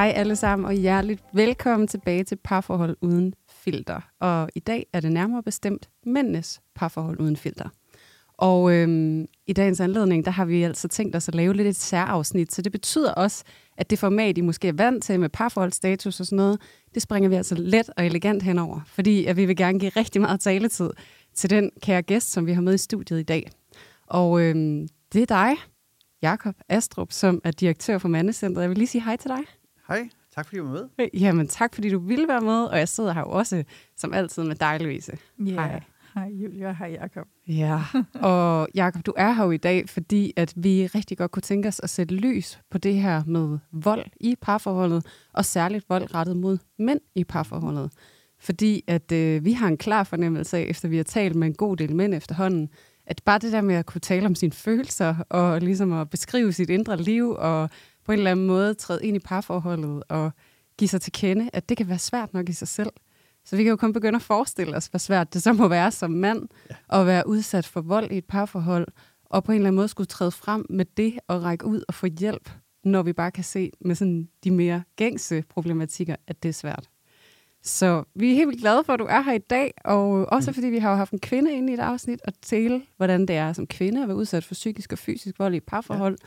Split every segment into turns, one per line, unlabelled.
Hej alle sammen, og hjerteligt velkommen tilbage til Parforhold Uden Filter. Og i dag er det nærmere bestemt mændenes parforhold uden filter. Og øhm, i dagens anledning, der har vi altså tænkt os at lave lidt et særafsnit, så det betyder også, at det format, I måske er vant til med parforholdsstatus og sådan noget, det springer vi altså let og elegant henover, fordi at vi vil gerne give rigtig meget taletid til den kære gæst, som vi har med i studiet i dag. Og øhm, det er dig, Jakob Astrup, som er direktør for Mandecentret. Jeg vil lige sige hej til dig.
Hej, tak fordi du var med.
Jamen tak, fordi du ville være med, og jeg sidder her jo også, som altid, med dig, Louise.
Yeah.
Hej.
Hej Julia, hej Jakob.
Ja, og Jakob, du er her jo i dag, fordi at vi rigtig godt kunne tænke os at sætte lys på det her med vold i parforholdet, og særligt vold rettet mod mænd i parforholdet. Fordi at øh, vi har en klar fornemmelse af, efter vi har talt med en god del mænd efterhånden, at bare det der med at kunne tale om sine følelser, og ligesom at beskrive sit indre liv, og på en eller anden måde træde ind i parforholdet, og give sig til kende, at det kan være svært nok i sig selv. Så vi kan jo kun begynde at forestille os, hvor svært det så må være som mand ja. at være udsat for vold i et parforhold, og på en eller anden måde skulle træde frem med det og række ud og få hjælp, når vi bare kan se med sådan de mere gængse problematikker, at det er svært. Så vi er helt vildt glade for, at du er her i dag, og også fordi vi har jo haft en kvinde inde i et afsnit og tale, hvordan det er som kvinde at være udsat for psykisk og fysisk vold i et parforhold. Ja.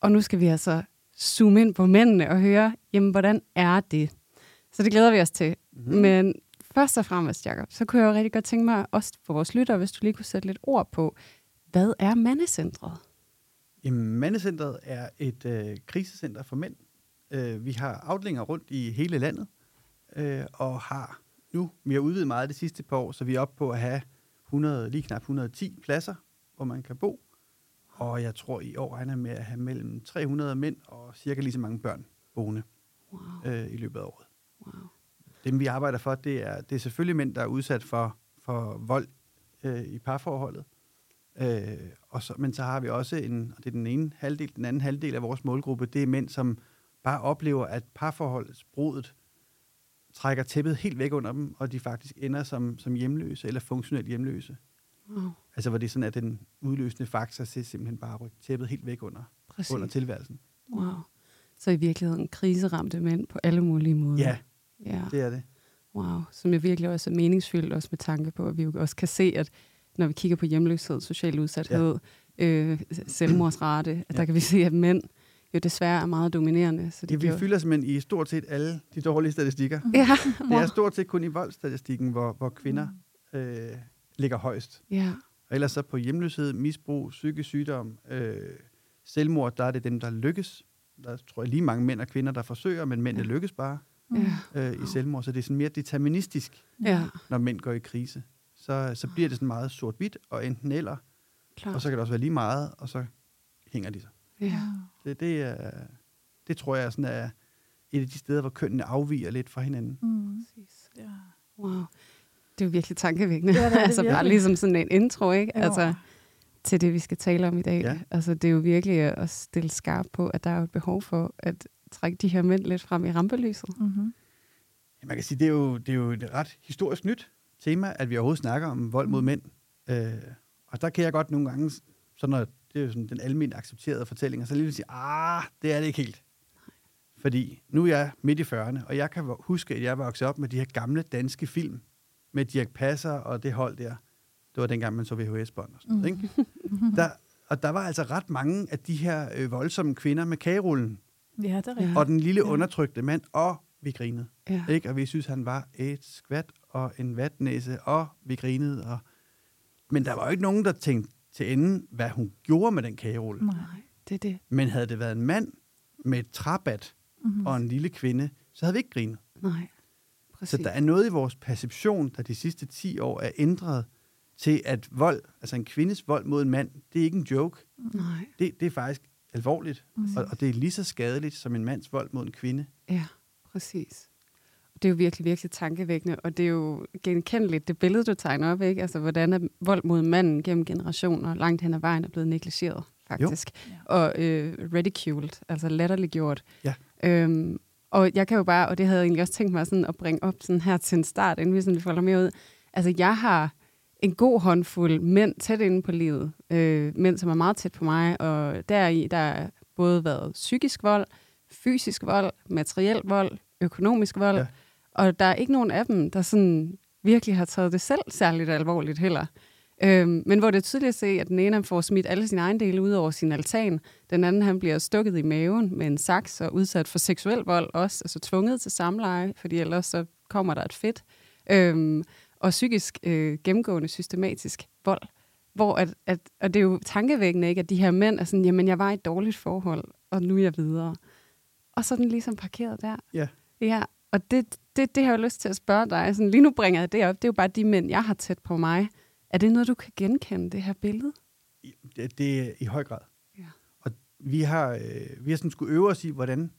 Og nu skal vi altså zoome ind på mændene og høre, jamen hvordan er det? Så det glæder vi os til. Mm. Men først og fremmest, Jacob, så kunne jeg jo rigtig godt tænke mig, også for vores lyttere, hvis du lige kunne sætte lidt ord på, hvad er mandecentret?
Jamen, Mandecentret er et øh, krisecenter for mænd. Øh, vi har afdelinger rundt i hele landet, øh, og har nu, vi har udvidet meget det sidste par år, så vi er oppe på at have 100, lige knap 110 pladser, hvor man kan bo. Og jeg tror, i år regner med at have mellem 300 mænd og cirka lige så mange børn boende
Wow,
øh, i løbet af året.
wow.
Dem, vi arbejder for, det er, det er selvfølgelig mænd, der er udsat for, for vold øh, i parforholdet. Øh, og så, men så har vi også en, og det er den ene halvdel, den anden halvdel af vores målgruppe, det er mænd, som bare oplever, at parforholdets brudet trækker tæppet helt væk under dem, og de faktisk ender som, som hjemløse eller funktionelt hjemløse.
Wow.
Altså hvor det sådan, at den udløsende faktor til simpelthen bare rykke tæppet helt væk under,
Præcis.
under tilværelsen.
Wow. Så i virkeligheden kriseramte mænd på alle mulige måder.
Ja,
ja.
det er det.
Wow, som jeg virkelig også er meningsfyldt, også med tanke på, at vi jo også kan se, at når vi kigger på hjemløshed, social udsathed, ja. øh, selvmordsrate, at ja. der kan vi se, at mænd jo desværre er meget dominerende. Så
Ja,
det
vi
kan jo-
fylder simpelthen i stort set alle de dårlige statistikker.
Ja,
Det er stort set kun i voldstatistikken, hvor, hvor kvinder øh, ligger højst.
ja,
Og ellers så på hjemløshed, misbrug, psykisk sygdom, øh, selvmord, der er det dem, der lykkes. Der tror jeg lige mange mænd og kvinder, der forsøger, men mændene
Ja.
lykkes bare
ja,
øh, i selvmord. Så det er sådan mere deterministisk,
ja,
når mænd går i krise. Så, så bliver det sådan meget sort-hvidt og enten eller,
klart.
og så kan det også være lige meget, og så hænger de sig.
ja.
Det, det, er, det tror jeg sådan er et af de steder, hvor kønnene afviger lidt fra hinanden.
Mm.
Præcis.
Ja.
Wow. Det er jo virkelig tankevækkende.
Ja, det er det
altså bare
virkelig.
ligesom sådan en intro, ikke?
Jo.
Altså til det, vi skal tale om i dag.
Ja.
Altså det er jo virkelig at stille skarp på, at der er et behov for at trække de her mænd lidt frem i rampelyset.
Mm-hmm.
Ja, man kan sige, det er, jo, det er jo et ret historisk nyt tema, at vi overhovedet snakker om vold mod mænd. Øh, og der kan jeg godt nogle gange, sådan når det er jo sådan den almindeligt accepterede fortælling, og så lige sige, ah, det er det ikke helt. Fordi nu er jeg midt i 40'erne, og jeg kan huske, at jeg voksede op med de her gamle danske film, med Dirk Passer og det hold der. Det var dengang, man så VHS-bånd og sådan noget, ikke? Der, og der var altså ret mange af de her øh, voldsomme kvinder med kagerullen,
Ja, det er rigtigt.
Og den lille
Ja.
undertrykte mand, og vi grinede.
Ja.
Ikke? Og vi synes, han var et skvat og en vatnæse, og vi grinede. Og... Men der var jo ikke nogen, der tænkte til ende, hvad hun gjorde med den kagerulle.
Nej,
det er det.
Men havde det været en mand med et trabat
Mm-hmm.
og en lille kvinde, så havde vi ikke grinet.
Nej, præcis.
Så der er noget i vores perception, der de sidste 10 år er ændret til at vold, altså en kvindes vold mod en mand, det er ikke en joke.
Nej.
Det, det er faktisk alvorligt, og, og det er lige så skadeligt som en mands vold mod en kvinde.
Ja, præcis. Det er jo virkelig, virkelig tankevækkende, og det er jo genkendeligt, det billede, du tegner op, ikke? Altså, hvordan er vold mod manden gennem generationer langt hen ad vejen er blevet negligeret, faktisk.
Jo.
Og øh, ridiculed, altså latterliggjort.
Ja.
Øhm, og jeg kan jo bare, og det havde jeg egentlig også tænkt mig sådan at bringe op sådan her til en start, inden vi sådan folder mere ud. Altså, jeg har en god håndfuld mænd tæt inde på livet. Øh, mænd, som er meget tæt på mig, og deri, der er både været psykisk vold, fysisk vold, materiel vold, økonomisk vold,
ja.
og der er ikke nogen af dem, der sådan virkelig har taget det selv særligt alvorligt heller. Øhm, men hvor det er tydeligt at se, at den ene han får smidt alle sine egne dele ud over sin altan, den anden han bliver stukket i maven med en saks og udsat for seksuel vold også, altså tvunget til samleje, fordi ellers så kommer der et fedt. Øhm, og psykisk øh, gennemgående systematisk vold. Hvor at, at, og det er jo tankevækkende, ikke, at de her mænd er sådan, jamen jeg var i et dårligt forhold, og nu er jeg videre. Og så er den ligesom parkeret der.
Ja.
Ja, og det, det, det har jeg jo lyst til at spørge dig. Sådan, lige nu bringer jeg det op. Det er jo bare de mænd, jeg har tæt på mig. Er det noget, du kan genkende, det her billede?
Det, det er i høj grad.
Ja.
Og vi har, øh, vi har sådan skulle øve os i, hvordan,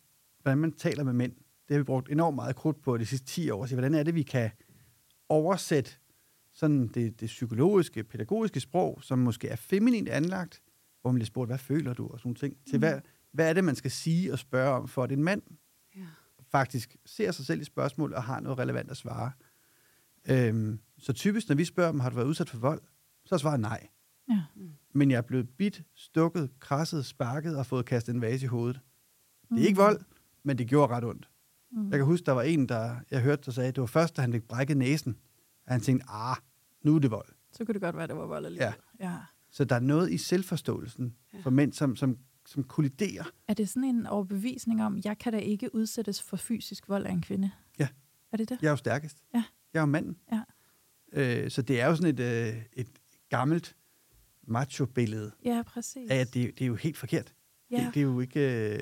hvordan man taler med mænd. Det har vi brugt enormt meget krudt på de sidste 10 år. Så hvordan er det, vi kan oversætte sådan det, det psykologiske, pædagogiske sprog, som måske er feminint anlagt, hvor man bliver spurgt, hvad føler du, og sådan ting, til hvad, hvad er det, man skal sige og spørge om, for at en mand
Ja.
faktisk ser sig selv i spørgsmål og har noget relevant at svare. Øhm, så typisk, når vi spørger dem, har du været udsat for vold, så er svaret nej.
Ja.
Men jeg er blevet bit, stukket, krasset, sparket og fået kastet en vase i hovedet. Det er
Mm.
ikke vold, men det gjorde ret ondt.
Mm.
Jeg kan huske, der var en, der jeg hørte, der sagde, at det var først, da han fik brækket næsen, at han tænkte, ah, nu er det vold.
Så kunne det godt være, at det var vold alligevel. Ja. ja.
Så der er noget i selvforståelsen
Ja.
for mænd, som, som, som kolliderer.
Er det sådan en overbevisning om, jeg kan da ikke udsættes for fysisk vold af en kvinde?
Ja.
Er det det?
Jeg er jo stærkest.
Ja.
Jeg er jo manden.
Ja.
Øh, så det er jo sådan et, øh, et gammelt macho-billede
Ja, præcis.
af, at det, det er jo helt forkert.
ja.
Det, det er jo ikke...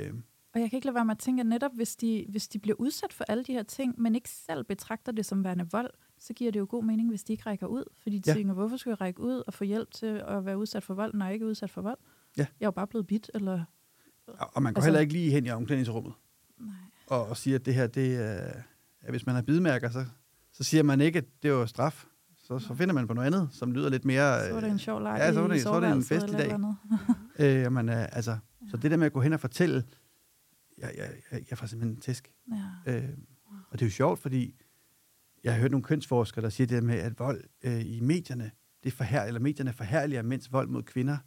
Øh,
Og jeg kan ikke lade være med at tænke, at netop hvis de, hvis de bliver udsat for alle de her ting, men ikke selv betragter det som værende vold, så giver det jo god mening, hvis de ikke rækker ud. Fordi de
Ja.
tænker, hvorfor skal jeg række ud og få hjælp til at være udsat for vold, når jeg ikke er udsat for vold?
Ja.
Jeg er jo bare blevet bit, eller...
og og man går
Altså-
heller ikke lige hen i omklædningsrummet
Nej.
og, og siger, at det her, det er... Ja, hvis man har bidmærker, så, så siger man ikke, at det var straf. Så, så finder man på noget andet, som lyder lidt mere...
Så var det en sjov leg
ja, så var
i
det- så var det en festlig dag.
eller.
Øh, man, altså, Så det der med at gå hen og fortælle, jeg, jeg, jeg, jeg får simpelthen en tæsk.
Ja.
Øh, og det er jo sjovt, fordi jeg har hørt nogle kønsforskere, der siger det der med, at vold øh, i medierne, det forhær, eller medierne forhærliger mænds vold mod kvinder.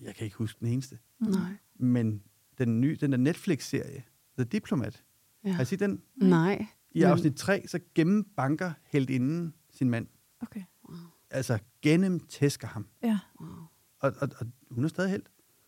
Jeg kan ikke huske den eneste.
Nej.
Men den nye, den der Netflix-serie, The Diplomat, ja. Har I set den?
Nej.
I afsnit 3, så gennembanker heldinden sin mand.
Okay.
Altså gennemtæsker ham.
Ja.
Wow.
Og, og, og hun er stadig held.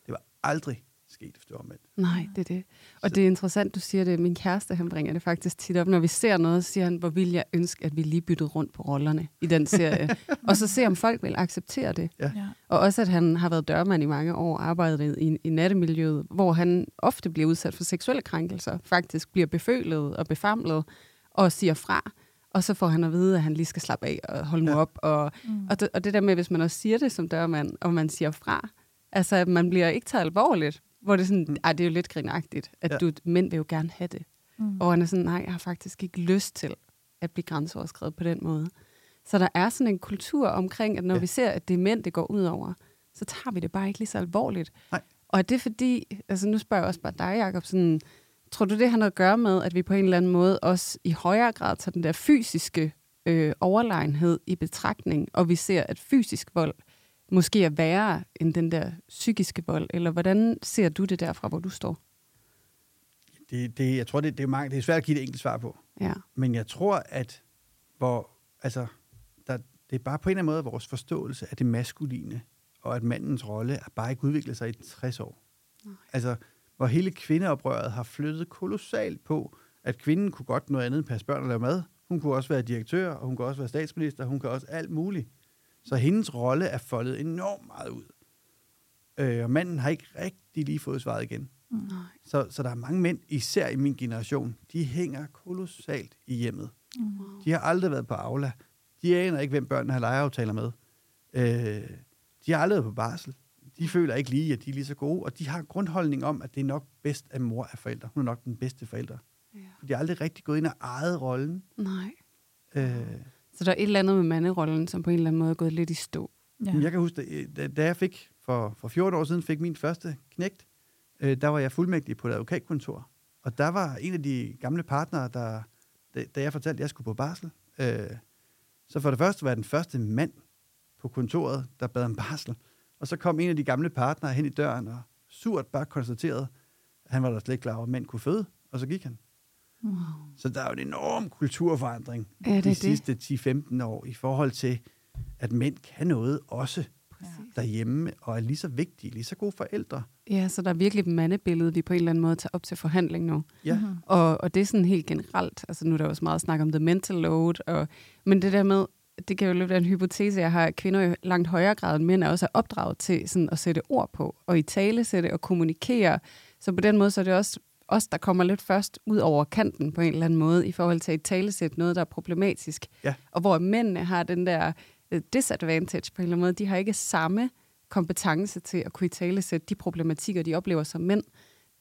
Det var aldrig sket, hvis det var omvendt.
Nej, det er det. Og
Så-
det er interessant, du siger det. Min kæreste, han bringer det faktisk tit op. Når vi ser noget, så siger han, hvor vil jeg ønske, at vi lige byttede rundt på rollerne i den serie. og så se, om folk vil acceptere det.
Ja.
ja.
Og også, at han har været dørmand i mange år, arbejdet i, i nattemiljøet, hvor han ofte bliver udsat for seksuelle krænkelser, faktisk bliver befølet og befamlet, og siger fra. Og så får han at vide, at han lige skal slappe af og holde nu
Ja.
op. Og,
Mm.
og, det, og det der med, hvis man også siger det som dørmand, og man siger fra, altså at man bliver ikke taget alvorligt, hvor det er sådan,
Mm.
det er jo lidt grinagtigt, at
Ja.
du, mænd vil jo gerne have det.
Mm.
Og han er sådan, nej, jeg har faktisk ikke lyst til at blive grænseoverskrevet på den måde. Så der er sådan en kultur omkring, at når
ja.
vi ser, at det er mænd, det går ud over, så tager vi det bare ikke lige så alvorligt.
Nej.
Og er det fordi, altså nu spørger jeg også bare dig, Jacob, sådan, tror du, det har noget at gøre med, at vi på en eller anden måde også i højere grad tager den der fysiske øh, overlegenhed i betragtning, og vi ser, at fysisk vold måske er værre end den der psykiske vold, eller hvordan ser du det derfra, hvor du står?
Det, det, jeg tror, det, det, er mange, det er svært at give det enkelt svar på.
Ja.
Men jeg tror, at hvor, altså, der, det er bare på en eller anden måde vores forståelse af det maskuline, og at mandens rolle er bare ikke udviklet sig i 60 år.
Nej.
Altså, hvor hele kvindeoprøret har flyttet kolossalt på, at kvinden kunne godt noget andet end passe børn og lave mad. Hun kunne også være direktør, og hun kunne også være statsminister, hun kan også alt muligt. Så hendes rolle er foldet enormt meget ud. Øh, og manden har ikke rigtig lige fået svaret igen.
Nej.
Så, så der er mange mænd, især i min generation, de hænger kolossalt i hjemmet.
Mm.
De har aldrig været på Aula. De aner ikke, hvem børnene har legeaftaler med. Øh, de har aldrig været på barsel. De føler ikke lige, at de er lige så gode, og de har en grundholdning om, at det er nok bedst, at mor er forælder. Hun er nok den bedste forælder.
Ja.
De har aldrig rigtig gået ind og ejet rollen.
Nej.
Øh,
Så der er et eller andet med manderollen, som på en eller anden måde er gået lidt i stå.
Ja.
Jeg kan huske, da- da, da jeg fik, for, for 14 år siden, fik min første knægt, øh, der var jeg fuldmægtig på et advokatkontor. Og der var en af de gamle partnere, der, da, da jeg fortalte, at jeg skulle på barsel, øh, så for det første var jeg den første mand på kontoret, der bad om barsel. Og så kom en af de gamle partnere hen i døren og surt bare konstaterede, at han var da slet ikke klar over, at mænd kunne føde, og så gik han.
Wow.
Så der er jo en enorm kulturforandring
Ja, det
de
det.
sidste 10-15 år i forhold til, at mænd kan noget også
Præcis.
derhjemme, og er lige så vigtige, lige så gode forældre.
Ja, så der er virkelig et mandebillede, vi på en eller anden måde tager op til forhandling nu.
Ja,
Mhm.
mm-hmm.
Og, og det er sådan helt generelt, altså nu er der også meget snak om the mental load, og, men det der med, det kan jo lidt være en hypotese, jeg har, at kvinder i langt højere grad end mænd er også er opdraget til sådan at sætte ord på, og i tale sætte og kommunikere. Så på den måde, så er det også os, der kommer lidt først ud over kanten på en eller anden måde, i forhold til at tale sætte noget, der er problematisk.
Ja.
Og hvor mændene har den der øh, disadvantage på en eller anden måde, de har ikke samme kompetence til at kunne i tale sætte de problematikker, de oplever som mænd.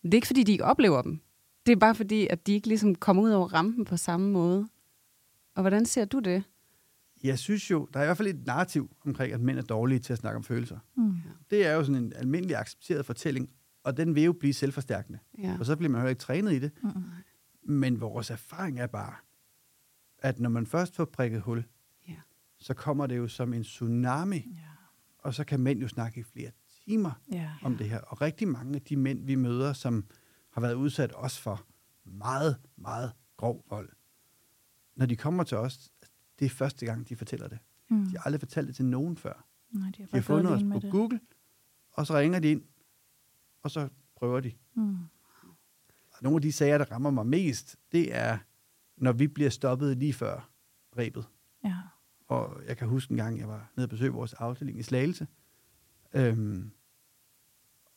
Men det er ikke, fordi de ikke oplever dem. Det er bare fordi, at de ikke ligesom kommer ud over rampen på samme måde. Og hvordan ser du det?
Jeg synes jo, der er i hvert fald et narrativ omkring, at mænd er dårlige til at snakke om følelser.
Mm.
Det er jo sådan en almindelig accepteret fortælling, og den vil jo blive selvforstærkende.
Ja.
Og så bliver man jo ikke trænet i det.
Mm.
Men vores erfaring er bare, at når man først får prikket hul,
Ja.
så kommer det jo som en tsunami,
Ja.
og så kan mænd jo snakke i flere timer
Ja.
om det her. Og rigtig mange af de mænd, vi møder, som har været udsat også for meget, meget grov vold, når de kommer til os, det er første gang, de fortæller det.
Mm.
De har aldrig fortalt det til nogen før.
Nej, de har
De har fundet os på
det.
Google, og så ringer de ind, og så prøver de.
Mm.
Og nogle af de sager, der rammer mig mest, det er, når vi bliver stoppet lige før rebet.
Ja.
Og jeg kan huske en gang, jeg var nede og besøge vores afdeling i Slagelse. Øhm,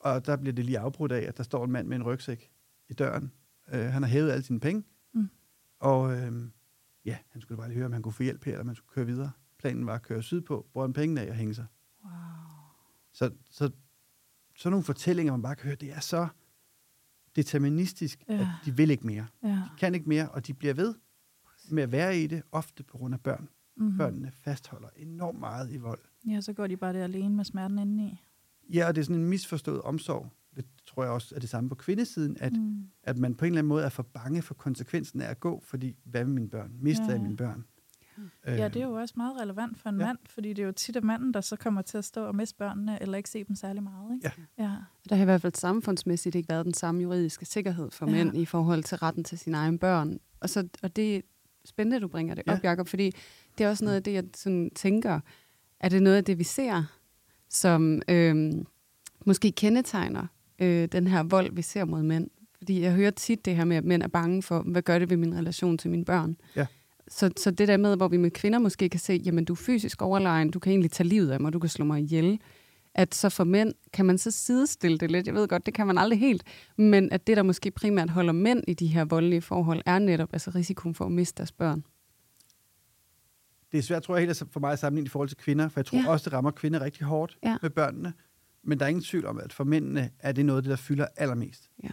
og der bliver det lige afbrudt af, at der står en mand med en rygsæk i døren. Øh, han har hævet alle sine penge.
Mm.
Og øhm, ja, han skulle bare lige høre, om han kunne få hjælp her, eller om han skulle køre videre. Planen var at køre sydpå, han pengene af og hænge sig.
Wow.
Så, så sådan nogle fortællinger, man bare kan høre, det er så deterministisk,
Ja.
at de vil ikke mere.
Ja.
De kan ikke mere, og de bliver ved med at være i det, ofte på grund af børn.
Mm.
Børnene fastholder enormt meget i vold.
Ja, så går de bare der alene med smerten indeni.
Ja, og det er sådan en misforstået omsorg. Tror jeg også er det samme på kvindesiden, at, mm. at man på en eller anden måde er for bange for konsekvensen af at gå, fordi hvad med mine børn? Mister
Ja.
jeg mine børn?
Ja, det er jo også meget relevant for en
ja.
ja. mand, fordi det er jo tit af manden, der så kommer til at stå og miste børnene, eller ikke se dem særlig meget. Ikke?
Ja.
ja.
Der har i hvert fald samfundsmæssigt ikke været den samme juridiske sikkerhed for
Ja.
mænd i forhold til retten til sine egne børn. Og, så, og det er spændende, at du bringer det
Ja.
op, Jacob, fordi det er også noget af det, jeg sådan tænker, er det noget af det, vi ser, som øhm, måske kendetegner øh, den her vold, vi ser mod mænd. Fordi jeg hører tit det her med, at mænd er bange for, hvad gør det ved min relation til mine børn?
Ja.
Så, så det der med, hvor vi med kvinder måske kan se, jamen du er fysisk overlegen, du kan egentlig tage livet af mig, du kan slå mig ihjel. At så for mænd kan man så sidestille det lidt. Jeg ved godt, det kan man aldrig helt. Men at det, der måske primært holder mænd i de her voldelige forhold, er netop altså risikoen for at miste deres børn.
Det er svært, tror jeg, helt for mig at sammenligne i forhold til kvinder, for jeg tror
Ja.
også, det rammer kvinder rigtig hårdt
Ja.
med børnene. Men der er ingen tvivl om, at for mændene er det noget af det, der fylder allermest.
Ja.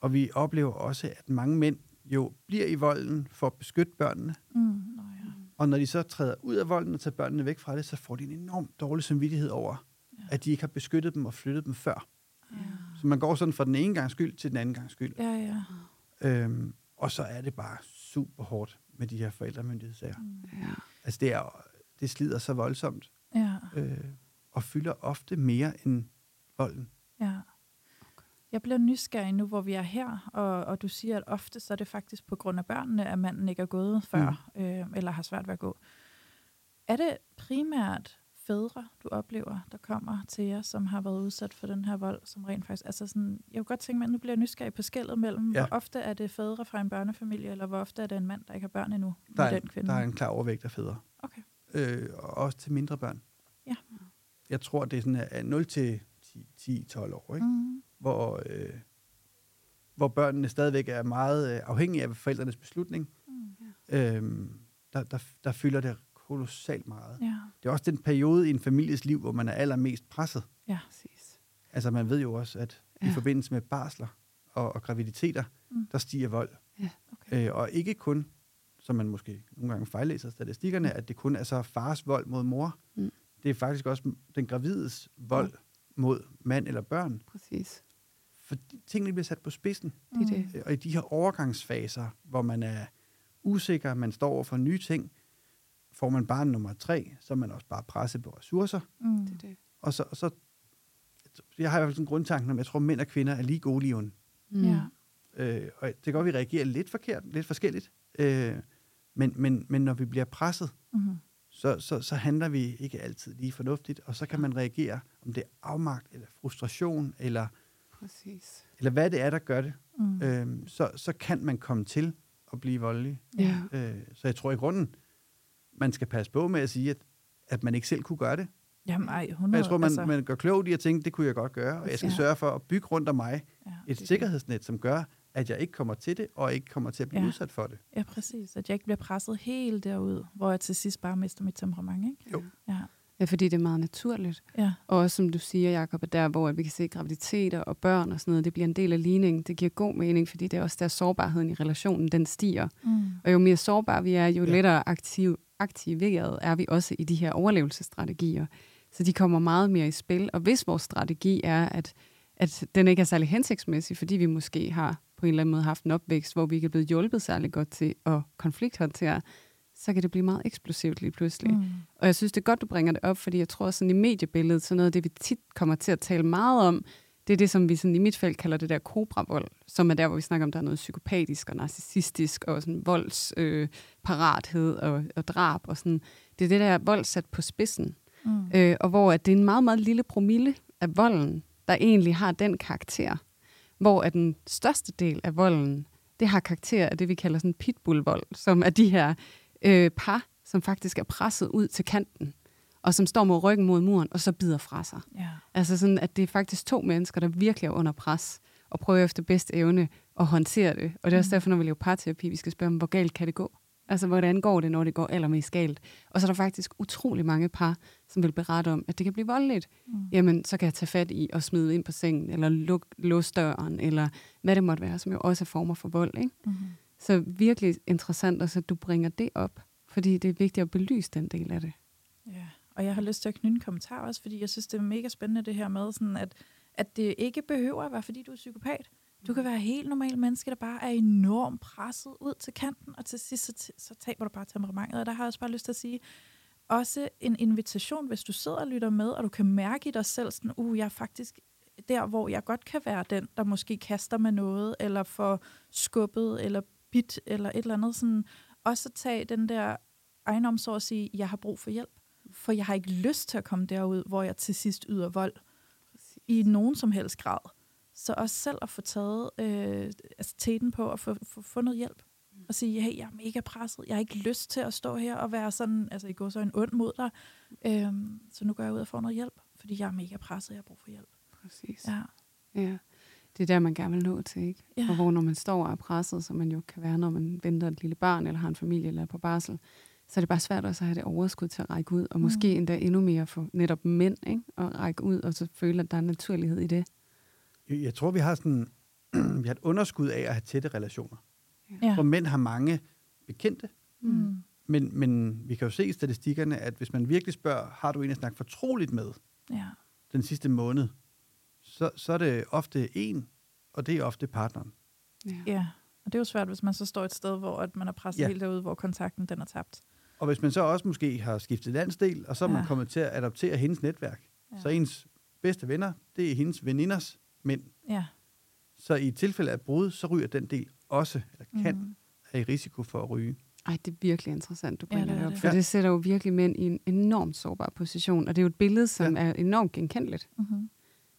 Og vi oplever også, at mange mænd jo bliver i volden for at beskytte børnene.
Mm. Nå, ja.
Og når de så træder ud af volden og tager børnene væk fra det, så får de en enormt dårlig samvittighed over,
Ja.
at de ikke har beskyttet dem og flyttet dem før.
Ja.
Så man går sådan fra den ene gang skyld til den anden gang skyld.
Ja, ja.
Øhm, og så er det bare super hårdt med de her forældremyndighedssager.
Mm.
Ja.
Altså det, er, det slider så voldsomt,
Ja,
øh, og fylder ofte mere end volden.
ja. Jeg bliver nysgerrig nu, hvor vi er her, og, og du siger, at ofte så er det faktisk på grund af børnene, at manden ikke er gået før, mm. øh, eller har svært ved at gå. Er det primært fædre, du oplever, der kommer til jer, som har været udsat for den her vold, som rent faktisk... Altså sådan, jeg kunne godt tænke mig, at nu bliver jeg nysgerrig på skældet mellem,
Ja.
hvor ofte er det fædre fra en børnefamilie, eller hvor ofte er det en mand, der ikke har børn endnu,
Der er,
den kvinde?
der er en klar overvægt af fædre.
Okay.
Øh, og også til mindre børn.
Ja.
Jeg tror, det er sådan af 0 til 10-12 år, ikke?
Mm.
Hvor, øh, hvor børnene stadigvæk er meget øh, afhængige af forældrenes beslutning.
Mm.
Øhm, der, der, der fylder det kolossalt meget.
Ja.
Det er også den periode i en families liv, hvor man er allermest presset.
Ja.
Præcis.
Altså man ved jo også, at ja. i forbindelse med barsler og, og graviditeter,
mm.
der stiger vold.
Ja,
okay.
Øh, og ikke kun, som man måske nogle gange fejllæser statistikkerne, at det kun er så fars vold mod mor.
Mm.
Det er faktisk også den gravides vold mod mand eller børn.
Præcis.
For tingene bliver sat på spidsen.
Det er det.
Øh, Og i de her overgangsfaser, hvor man er usikker, man står over for nye ting, får man barn nummer tre, så er man også bare presset på ressourcer.
Mm.
Det er det.
Og så, og så jeg har i hvert fald sådan en grundtanke om, jeg tror, at mænd og kvinder er lige gode liven.
Mm.
Ja.
Øh, og det kan godt, at vi reagerer lidt forkert, lidt forskelligt. Øh, men, men, men når vi bliver presset,
Mm.
Så, så, så handler vi ikke altid lige fornuftigt, og så kan man reagere, om det er afmagt, eller frustration, eller,
Præcis.
eller hvad det er, der gør det.
Mm.
Øh, så, så kan man komme til at blive voldelig.
Ja.
Øh, så jeg tror i grunden, man skal passe på med at sige, at, at man ikke selv kunne gøre det.
Jamen, ej, 100,
Men jeg tror, man,
altså,
man gør klogt i at tænke, det kunne jeg godt gøre, og jeg skal
Ja.
sørge for at bygge rundt om mig
ja,
et
er det.
sikkerhedsnet, som gør, at jeg ikke kommer til det, og ikke kommer til at blive
Ja.
udsat for det.
ja, præcis. At jeg ikke bliver presset helt derud, hvor jeg til sidst bare mister mit temperament, ikke?
Jo.
Ja.
Ja, fordi det er meget naturligt.
Ja.
Og også som du siger, Jacob, at der, hvor vi kan se graviditeter og børn og sådan noget, det bliver en del af ligningen. Det giver god mening, fordi det er også der sårbarheden i relationen, den stiger.
Mm.
Og jo mere sårbare vi er, jo
Ja.
lettere aktiv, aktiveret er vi også i de her overlevelsesstrategier. Så de kommer meget mere i spil. Og hvis vores strategi er, at, at den ikke er særlig hensigtsmæssig, fordi vi måske har på en eller anden måde haft en opvækst, hvor vi ikke er blevet hjulpet særlig godt til at konflikthåndtere, så kan det blive meget eksplosivt lige pludselig.
Mm.
Og jeg synes, det er godt, du bringer det op, fordi jeg tror sådan i mediebilledet, så noget af det, vi tit kommer til at tale meget om, det er det, som vi sådan i mit felt kalder det der kobravold, som er der, hvor vi snakker om, der er noget psykopatisk og narcissistisk og sådan voldsparathed øh, og, og drab og sådan. Det er det der vold sat på spidsen,
Mm.
øh, og hvor at det er en meget, meget lille promille af volden, der egentlig har den karakter, hvor at den største del af volden, det har karakter af det, vi kalder sådan pitbullvold, som er de her øh, par, som faktisk er presset ud til kanten, og som står med ryggen mod muren, og så bider fra sig.
Ja.
Altså sådan, at det er faktisk to mennesker, der virkelig er under pres, og prøver efter bedste evne at håndtere det. Og det er også
Mm.
derfor, når vi laver parterapi, vi skal spørge dem, hvor galt kan det gå? Altså, hvordan går det, når det går allermest galt? Og så er der faktisk utrolig mange par, som vil berette om, at det kan blive voldeligt.
Mm.
Jamen, så kan jeg tage fat i og smide ind på sengen, eller luk, låse døren, eller hvad det måtte være, som jo også er former for vold. Ikke?
Mm.
Så virkelig interessant også, at du bringer det op, fordi det er vigtigt at belyse den del af det.
Ja, og jeg har lyst til at knytte en kommentar også, fordi jeg synes, det er mega spændende det her med, sådan at, at det ikke behøver at være, fordi du er psykopat. Du kan være helt normalt menneske, der bare er enormt presset ud til kanten, og til sidst så, så taber du bare temperamentet. Og der har jeg også bare lyst til at sige, også en invitation, hvis du sidder og lytter med, og du kan mærke i dig selv, sådan, uh, jeg er faktisk der, hvor jeg godt kan være den, der måske kaster med noget, eller får skubbet, eller bit, eller et eller andet. Sådan, også tage den der egenomsorg og sige, jeg har brug for hjælp. For jeg har ikke lyst til at komme derud, hvor jeg til sidst yder vold i nogen som helst grad. Så også selv at få taget øh, altså teten på og få, få fundet hjælp. Og sige, hey, jeg er mega presset. Jeg har ikke lyst til at stå her og være sådan, altså i går så en ond mod dig. Øhm, så nu går jeg ud og får noget hjælp, fordi jeg er mega presset, jeg har brug for hjælp.
Præcis.
Ja.
Ja, det er der, man gerne vil nå til, ikke?
Ja.
Og hvor når man står og er presset, som man jo kan være, når man venter et lille barn, eller har en familie, eller er på barsel, så er det bare svært også at have det overskud til at række ud, og måske
Mm.
endda endnu mere for netop mænd, ikke? At række ud, og så føle, at der er naturlighed i det.
Jeg tror, vi har sådan vi har et underskud af at have tætte relationer.
Ja.
For mænd har mange bekendte,
Mm.
men, men vi kan jo se i statistikkerne, at hvis man virkelig spørger, har du en at snakke fortroligt med
Ja.
den sidste måned, så, så er det ofte en, og det er ofte partneren.
Ja.
ja. Og det er jo svært, hvis man så står et sted, hvor at man er presset
Ja.
helt derude, hvor kontakten den er tabt.
Og hvis man så også måske har skiftet landsdel, og så er man
Ja.
kommet til at adoptere hendes netværk,
Ja.
så ens bedste venner, det er hendes veninders mænd.
Ja.
Så i tilfælde af brud, så ryger den del også, eller kan, mm.
Mm.
er i risiko for at ryge.
Ej, det er virkelig interessant, du bringer
det
ja,
er
det op,
det.
for
Ja.
det sætter jo virkelig mænd i en enormt sårbar position, og det er jo et billede, som
Ja.
er enormt genkendeligt.
Mm-hmm.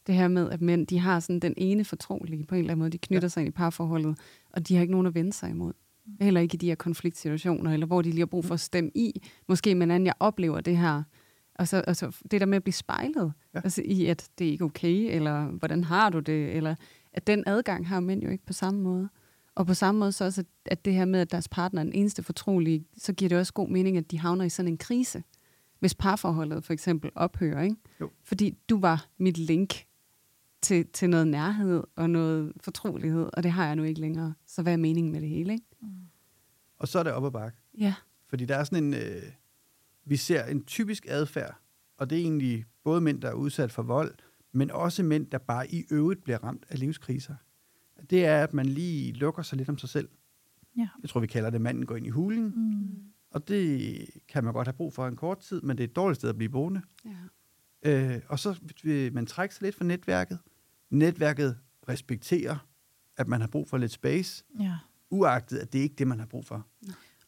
Det her med, at mænd, de har sådan den ene fortrolige på en eller anden måde, de knytter ja. sig ind i parforholdet, og de har ikke nogen at vende sig imod. Heller ikke i de her konfliktsituationer, eller hvor de lige har brug for at stemme i. Måske med en anden, jeg oplever det her. Og så altså, det der med at blive spejlet, ja. Altså i, at det er ikke okay, eller hvordan har du det, eller at den adgang har mænd jo ikke på samme måde. Og på samme måde så også, at- det her med, at deres partner er den eneste fortrolige, så giver det også god mening, at de havner i sådan en krise. Hvis parforholdet for eksempel ophører, ikke?
Jo.
Fordi du var mit link til, til noget nærhed og noget fortrolighed, og det har jeg nu ikke længere. Så hvad er meningen med det hele, ikke?
Og så er det op ad bakke.
Ja.
Fordi der er sådan en... Øh, vi ser en typisk adfærd, og det er egentlig både mænd, der er udsat for vold, men også mænd, der bare i øvrigt bliver ramt af livskriser. Det er, at man lige lukker sig lidt om sig selv.
Ja.
Jeg tror, vi kalder det, manden går ind i hulen.
Mm.
Og det kan man godt have brug for en kort tid, men det er et dårligt sted at blive boende.
ja.
Øh, og så vil man trække sig lidt fra netværket. Netværket respekterer, at man har brug for lidt space,
Ja.
uagtet at det ikke er det, man har brug for.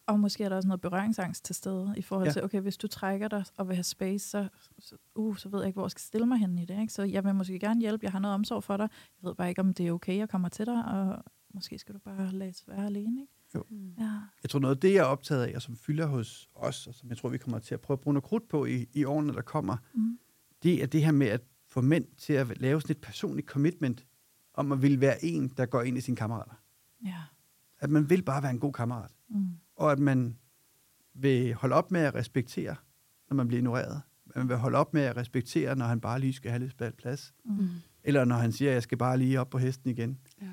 Og måske er der også noget berøringsangst til stede, i forhold
Ja.
til, okay, hvis du trækker dig og vil have space, så, så, uh, så ved jeg ikke, hvor jeg skal stille mig hen i det. Ikke? Så jeg vil måske gerne hjælpe, jeg har noget omsorg for dig. Jeg ved bare ikke, om det er okay, jeg kommer til dig, og måske skal du bare lade være alene. Ikke?
Mm.
Ja.
Jeg tror noget af det, jeg er optaget af, og som fylder hos os, og som jeg tror, vi kommer til at prøve at bruge noget krudt på i, i årene, der kommer,
Mm.
det er det her med at få mænd til at lave sådan et personligt commitment, om at ville være en, der går ind i sine kammerater.
Ja.
At man vil bare være en god kammerat.
Mm.
Og at man vil holde op med at respektere, når man bliver ignoreret. Man vil holde op med at respektere, når han bare lige skal have lidt plads.
Mm.
Eller når han siger, at jeg skal bare lige op på hesten igen.
Ja.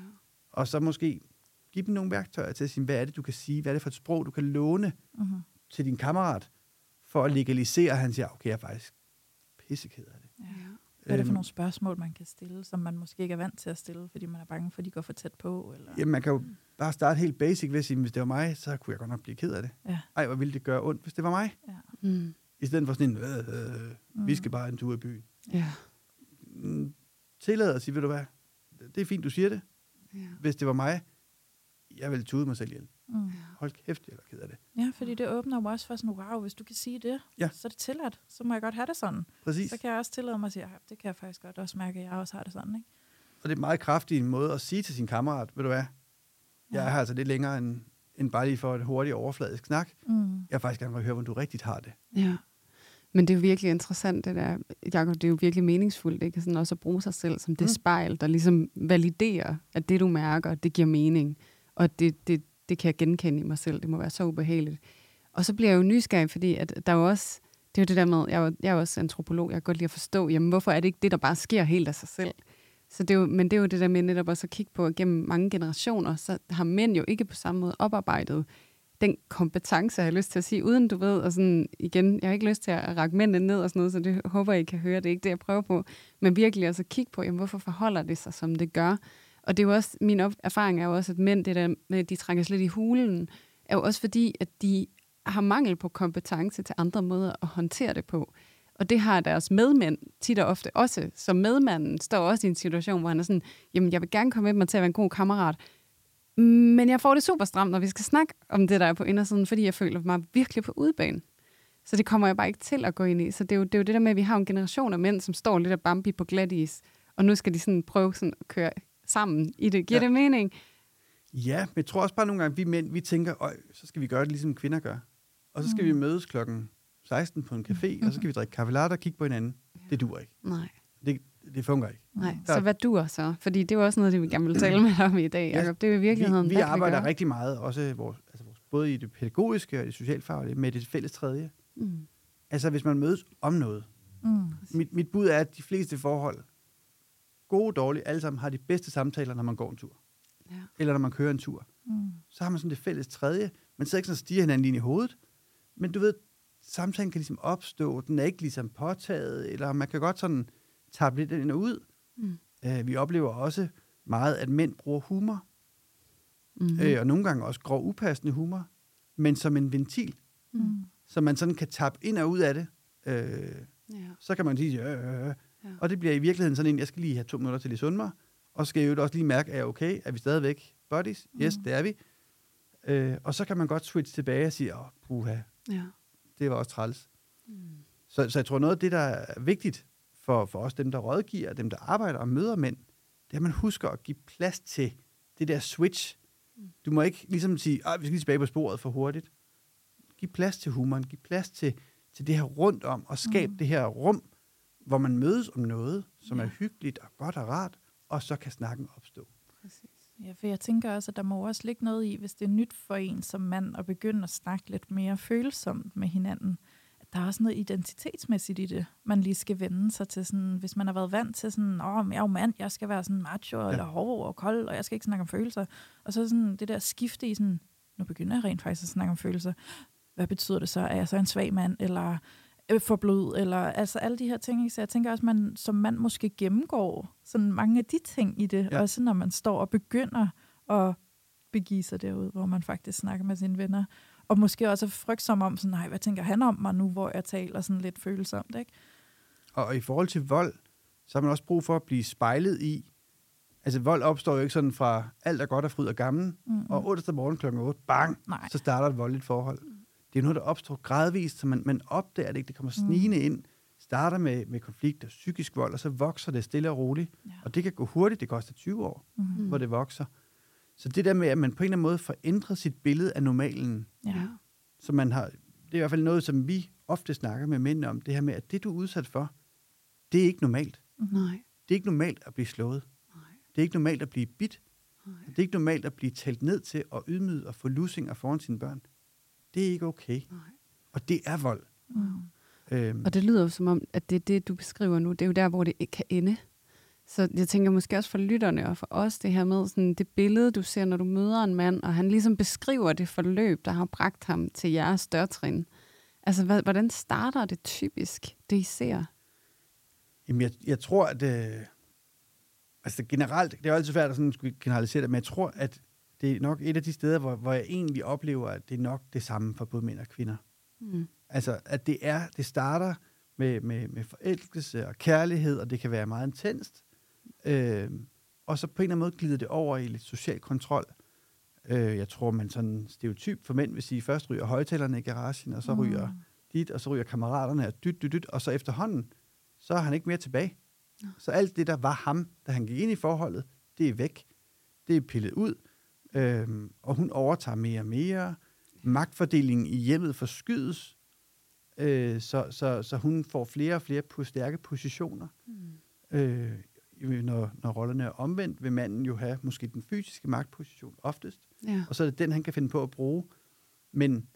Og så måske give dem nogle værktøjer til at sige, hvad er det, du kan sige? Hvad er det for et sprog, du kan låne
Mm.
til din kammerat, for at legalisere, at han siger, okay, jeg er faktisk pisseked af det.
Ja. Hvad er det for
Øhm,
nogle spørgsmål, man kan stille, som man måske ikke er vant til at stille, fordi man er bange for, at de går for tæt på? Eller?
Jamen, man kan jo bare starte helt basic ved at sige, hvis det var mig, så kunne jeg godt nok blive ked af det.
Ja.
Ej, hvor ville det gøre ondt, hvis det var mig.
Ja.
Mm.
I stedet for sådan en, øh, øh, vi skal bare en tur i byen.
Ja.
Mm, Tillad at sige, ved du hvad, det er fint, du siger det.
Ja.
Hvis det var mig, jeg ville tude mig selv ihjel.
Mm.
Hold kæft, jeg er ked af det.
Ja, fordi det åbner jo også for sådan, wow, hvis du kan sige det,
Ja.
så er det tilladt. Så må jeg godt have det sådan.
Præcis.
Så kan jeg også tillade mig at sige, "Ej, det kan jeg faktisk godt også mærke, at jeg også har det sådan. Ikke?
Og det er en meget kraftig måde at sige til sin kammerat, ved du hvad, jeg er her altså lidt længere end, end bare lige for et hurtigt overfladisk snak.
Mm.
Jeg vil faktisk gerne vil høre, hvordan du rigtigt har det.
Ja. Men det er jo virkelig interessant, det der, Jacob, det er jo virkelig meningsfuldt, ikke? Sådan også at bruge sig selv som det
Mm.
spejl, der ligesom validerer, at det, du mærker, det giver mening. Og det, det, det kan jeg genkende i mig selv. Det må være så ubehageligt. Og så bliver jeg jo nysgerrig, fordi at der er jo også, det er jo det der med, jeg er, jeg er også antropolog, jeg kan godt lide at forstå, jamen hvorfor er det ikke det, der bare sker helt af sig selv? Så det er jo, men det er jo det der med netop også at kigge på, at gennem mange generationer, så har mænd jo ikke på samme måde oparbejdet den kompetence, har lyst til at sige, uden du ved, og sådan igen, jeg har ikke lyst til at række mændene ned og sådan noget, så det håber jeg, I kan høre, det er ikke det, jeg prøver på, men virkelig også at kigge på, jamen, hvorfor forholder det sig, som det gør, og det er jo også, min erfaring er jo også, at mænd, det der med, at de trækker lidt i hulen, er jo også fordi, at de har mangel på kompetence til andre måder at håndtere det på. Og det har deres medmænd tit og ofte også. Så medmanden står også i en situation, hvor han er sådan, jamen jeg vil gerne komme med mig til at være en god kammerat, men jeg får det super stramt, når vi skal snakke om det, der er på indersiden, fordi jeg føler mig virkelig på udbanen. Så det kommer jeg bare ikke til at gå ind i. Så det er jo det, er jo det der med, at vi har en generation af mænd, som står lidt af Bambi på glat is, og nu skal de sådan prøve sådan at køre sammen i det. Giver
Ja.
ja. det mening?
Ja, men jeg tror også bare nogle gange, at vi mænd, vi tænker, Øj, så skal vi gøre det, ligesom kvinder gør. Og så skal mm. vi mødes klokken 16 på en café, og så skal vi drikke kaffe latte og kigge på hinanden. Det duer ikke.
Nej.
Det, det fungerer ikke.
Nej,
Der-
så hvad du så? Fordi det er også noget, det vi gerne vil tale med dig om i dag,
Ja,
Jacob. Det er i virkeligheden,
vi, vi arbejder
gøre?
rigtig meget, også vores, altså vores, både i det pædagogiske og det socialfaglige, med det fælles tredje.
Mm.
Altså, hvis man mødes om noget.
Mm.
Mit, mit bud er, at de fleste forhold, gode og dårlige, alle sammen har de bedste samtaler, når man går en tur.
Ja.
Eller når man kører en tur.
Mm.
Så har man sådan det fælles tredje. Man sidder ikke sådan og stiger hinanden lige i hovedet. Men du ved, samtalen kan ligesom opstå. Den er ikke ligesom påtaget. Eller man kan godt sådan tabe lidt ind og ud.
Mm.
Uh, vi oplever også meget, at mænd bruger humor.
Mm.
Mm. Øh, og nogle gange også grov upassende humor. Men som en ventil.
Mm.
Så man sådan kan tabe ind og ud af det. Øh,
Ja.
så kan man sige, øh, øh, øh.
Ja.
Og det bliver i virkeligheden sådan en, jeg skal lige have to minutter til at sunde mig, og skal jo også lige mærke, er jeg okay? Er vi stadigvæk buddies? Yes,
Mm.
det er vi. Øh, og så kan man godt switch tilbage og sige, åh, puha,
ja.
det var også træls.
Mm.
Så, så jeg tror, noget af det, der er vigtigt for, for os, dem der rådgiver, dem der arbejder og møder mænd, det er, at man husker at give plads til det der switch.
Mm.
Du må ikke ligesom sige, at vi skal lige tilbage på sporet for hurtigt. Giv plads til humoren, giv plads til, til det her rundt om, og skab
Mm.
det her rum, hvor man mødes om noget, som
Ja.
er hyggeligt og godt og rart, og så kan snakken opstå.
Præcis.
Ja, for jeg tænker også, at der må også ligge noget i, hvis det er nyt for en som mand at begynde at snakke lidt mere følsomt med hinanden. At der er også noget identitetsmæssigt i det, man lige skal vende sig til. Sådan, hvis man har været vant til sådan, åh, oh, jeg er jo mand, jeg skal være sådan macho, ja. eller hård og kold, og jeg skal ikke snakke om følelser. Og så sådan det der skifte i sådan, nu begynder jeg rent faktisk at snakke om følelser. Hvad betyder det så? Er jeg så en svag mand, eller øh, for blød, eller altså alle de her ting. Så jeg tænker også, at man som mand måske gennemgår sådan mange af de ting i det, ja. også når man står og begynder at begive sig derud, hvor man faktisk snakker med sine venner. Og måske også er frygtsom om, sådan, nej, hvad tænker han om mig nu, hvor jeg taler sådan lidt følsomt, ikke?
Og i forhold til vold, så har man også brug for at blive spejlet i, altså vold opstår jo ikke sådan fra alt er godt og fryd og gammel, mm-hmm. og onsdag morgen klokken 8, bang, Nej. så starter et voldeligt forhold. Det er noget, der opstår gradvist, så man, man opdager det ikke. Det kommer snigende mm. ind, starter med, med konflikt og psykisk vold, og så vokser det stille og roligt. Ja. Og det kan gå hurtigt, det koster 20 år, mm. hvor det vokser. Så det der med, at man på en eller anden måde får ændret sit billede af normalen, ja. så man har, det er i hvert fald noget, som vi ofte snakker med mænd om, det her med, at det, du er udsat for, det er ikke normalt.
Nej.
Det er ikke normalt at blive slået. Nej. Det er ikke normalt at blive bit. Nej. Det er ikke normalt at blive talt ned til og ydmyget og få lusinger foran sine børn. Det er ikke okay. Nej. Og det er vold. Mm.
Øhm. Og det lyder jo som om, at det er det, du beskriver nu, det er jo der, hvor det ikke kan ende. Så jeg tænker måske også for lytterne og for os, det her med sådan det billede, du ser, når du møder en mand, og han ligesom beskriver det forløb, der har bragt ham til jeres dørtrin. Altså, hvad, hvordan starter det typisk, det I ser?
Jamen, jeg, jeg tror, at... Øh, altså generelt, det er jo altid svært at sådan skulle generalisere det, men jeg tror, at det er nok et af de steder, hvor, hvor jeg egentlig oplever, at det er nok det samme for både mænd og kvinder. Mm. Altså, at det er, det starter med, med, med forelskelse og kærlighed, og det kan være meget intenst. Øh, og så på en eller anden måde glider det over i lidt social kontrol. Øh, jeg tror, man sådan stereotyp for mænd vil sige, først ryger højtalerne i garagen, og så mm. ryger dit, og så ryger kammeraterne, og dyt, dyt, dyt, og så efterhånden, så er han ikke mere tilbage. Så alt det, der var ham, da han gik ind i forholdet, det er væk. Det er pillet ud. Øhm, og hun overtager mere og mere. Magtfordelingen i hjemmet forskydes, øh, så, så, så hun får flere og flere på stærke positioner. Mm. Øh, når, når rollerne er omvendt, vil manden jo have måske den fysiske magtposition oftest, ja. og så er det den, han kan finde på at bruge. Men,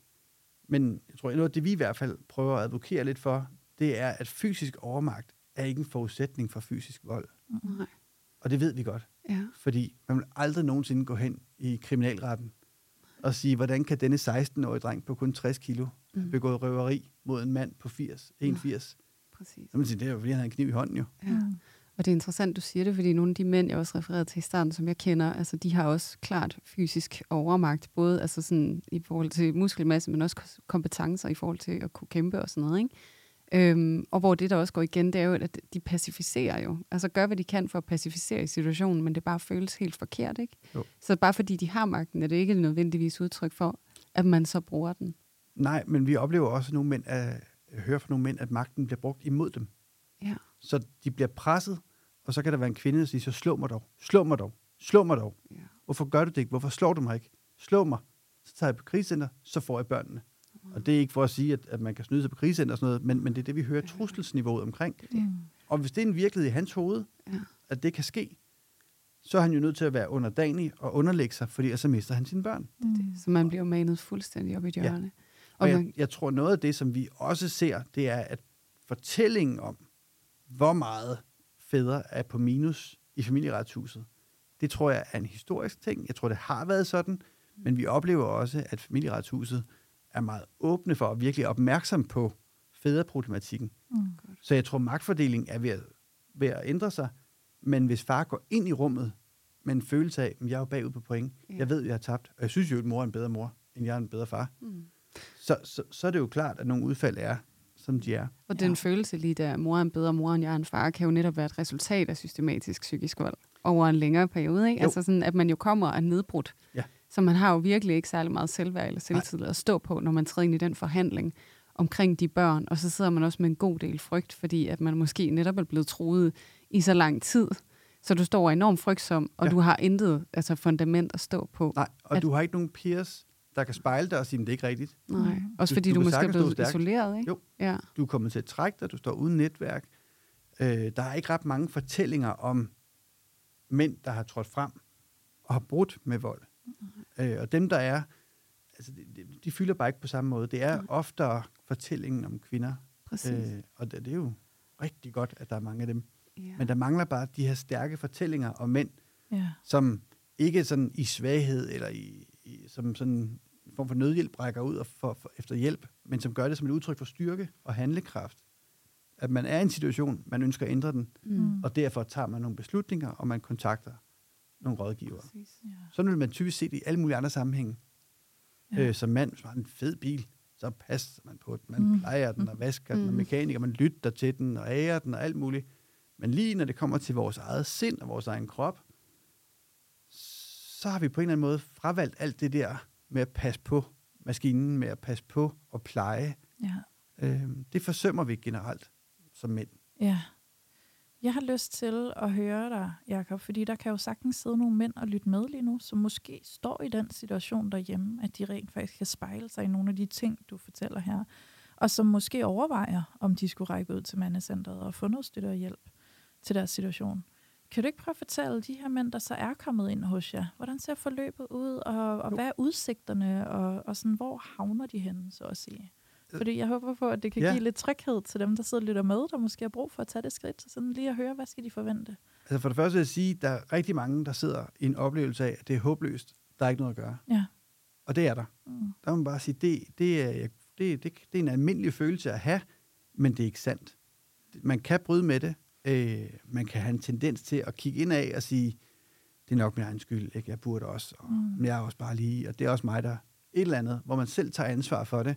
men jeg tror, noget af det, vi i hvert fald prøver at advokere lidt for, det er, at fysisk overmagt er ikke en forudsætning for fysisk vold. Nej. Og det ved vi godt. Ja. Fordi man vil aldrig nogensinde gå hen i kriminalretten og sige, hvordan kan denne 16-årige dreng på kun 60 kilo mm. begået røveri mod en mand på 80, 81? Ja, præcis. Siger, det er jo, fordi han har en kniv i hånden jo. Ja.
Og det er interessant, du siger det, fordi nogle af de mænd, jeg også refererede til i starten, som jeg kender, altså de har også klart fysisk overmagt, både altså sådan, i forhold til muskelmasse, men også kompetencer i forhold til at kunne kæmpe og sådan noget. Ikke? Øhm, og hvor det, der også går igen, det er jo, at de pacificerer jo. Altså gør, hvad de kan for at pacificere i situationen, men det bare føles helt forkert, ikke? Jo. Så bare fordi de har magten, er det ikke nødvendigvis udtryk for, at man så bruger den.
Nej, men vi oplever også nogle mænd, at høre fra nogle mænd, at magten bliver brugt imod dem. Ja. Så de bliver presset, og så kan der være en kvinde, der siger, så slå mig dog, slå mig dog, slå mig dog. Ja. Hvorfor gør du det ikke? Hvorfor slår du mig ikke? Slå mig. Så tager jeg på krisecenter, så får jeg børnene. Og det er ikke for at sige, at, at man kan snyde sig på krisecenter og sådan noget, men, men det er det, vi hører trusselsniveauet omkring. Det. Og hvis det er en virkelighed i hans hoved, ja. at det kan ske, så er han jo nødt til at være underdanig og underlægge sig, fordi så mister han sine børn.
Det, det. Så man bliver manet fuldstændig op i hjørne. Ja.
Og, og jeg, jeg tror, noget af det, som vi også ser, det er, at fortællingen om, hvor meget fædre er på minus i familieretshuset, det tror jeg er en historisk ting. Jeg tror, det har været sådan, men vi oplever også, at familieretshuset er meget åbne for og virkelig opmærksom på fædreproblematikken. Mm. Så jeg tror, magtfordelingen er ved at, ved at ændre sig, men hvis far går ind i rummet med en følelse af, at jeg er jo bagud på point, ja. jeg ved, at jeg har tabt, og jeg synes jo, at mor er en bedre mor, end jeg er en bedre far, mm. så, så, så er det jo klart, at nogle udfald er, som de er.
Og den ja. følelse lige der, mor er en bedre mor, end jeg er en far, kan jo netop være et resultat af systematisk psykisk vold over en længere periode. Ikke? Altså sådan, at man jo kommer og nedbrudt. Ja. Så man har jo virkelig ikke særlig meget selvværd eller selvtid Nej. at stå på, når man træder ind i den forhandling omkring de børn. Og så sidder man også med en god del frygt, fordi at man måske netop er blevet troet i så lang tid. Så du står enormt frygtsom, og ja. du har intet altså fundament at stå på.
Nej, og at, du har ikke nogen peers, der kan spejle dig og sige, at det er ikke rigtigt.
Nej, også du, fordi du, du måske er blevet isoleret, ikke?
Jo, ja. du er kommet til at trække dig, du står uden netværk. Øh, der er ikke ret mange fortællinger om mænd, der har trådt frem og har brudt med vold. Øh, og dem, der er, altså, de, de, de fylder bare ikke på samme måde. Det er mm. oftere fortællingen om kvinder.
Præcis.
Øh, og det, det er jo rigtig godt, at der er mange af dem.
ja.
Men der mangler bare de her stærke fortællinger om mænd,
Ja.
som ikke sådan i svaghed eller i, i som sådan en form for nødhjælp rækker ud og for, for, efter hjælp, men som gør det som et udtryk for styrke og handlekraft. At man er i en situation, man ønsker at ændre den,
Mm.
og derfor tager man nogle beslutninger, og man kontakter nogle rådgivere.
Præcis.
Ja.
Sådan vil man typisk se det i alle mulige andre sammenhænge.
Ja.
Øh, som mand, hvis man har en fed bil, så passer man på den. Man
Mm.
mm. plejer den og vasker mm. den, og
Mm.
mekaniker, man lytter til den og ærer den og alt muligt. Men lige når det kommer til vores eget sind og vores egen krop, så har vi på en eller anden måde fravalgt alt det der med at passe på maskinen, med at passe på og pleje.
Ja.
Øh, det forsømmer vi generelt som mænd.
Ja. Jeg har lyst til at høre dig, Jacob, fordi der kan jo sagtens sidde nogle mænd og lytte med lige nu, som måske står i den situation derhjemme, at de rent faktisk kan spejle sig i nogle af de ting, du fortæller her, og som måske overvejer, om de skulle række ud til mandecentret og få noget støtte og hjælp til deres situation. Kan du ikke prøve at fortælle de her mænd, der så er kommet ind hos jer, hvordan ser forløbet ud, og, og
Jo.
hvad er udsigterne, og, og sådan, hvor havner de henne, så at sige? Fordi jeg håber på, at det kan
Ja.
give lidt tryghed til dem, der sidder og lytter med, der måske har brug for at tage det skridt, så sådan lige at høre, hvad skal de forvente?
Altså for det første vil jeg sige, at der er rigtig mange, der sidder i en oplevelse af, at det er håbløst. Der er ikke noget at gøre.
Ja.
Og det er der.
Mm.
Der må man bare sige, det, det, er, det, det, det er en almindelig følelse at have, men det er ikke sandt. Man kan bryde med det. Øh, man kan have en tendens til at kigge ind af og sige, det er nok min egen skyld, ikke? jeg burde også, og
Mm.
mm. jeg er også bare lige, og det er også mig, der et eller andet, hvor man selv tager ansvar for det.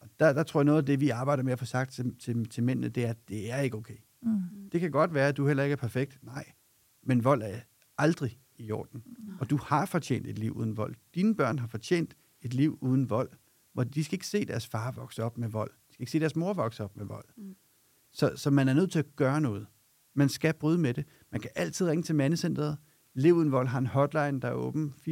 Og der, der tror jeg noget af det, vi arbejder med at få sagt til, til, til mændene, det er, at det er ikke okay.
Mm.
Det kan godt være, at du heller ikke er perfekt. Nej, men vold er aldrig i orden. Og du har fortjent et liv uden vold. Dine børn har fortjent et liv uden vold, hvor de skal ikke se deres far vokse op med vold. De skal ikke se deres mor vokse op med vold.
Mm.
Så, så man er nødt til at gøre noget. Man skal bryde med det. Man kan altid ringe til mandecentret. Lev uden vold har en hotline, der er åben 24-7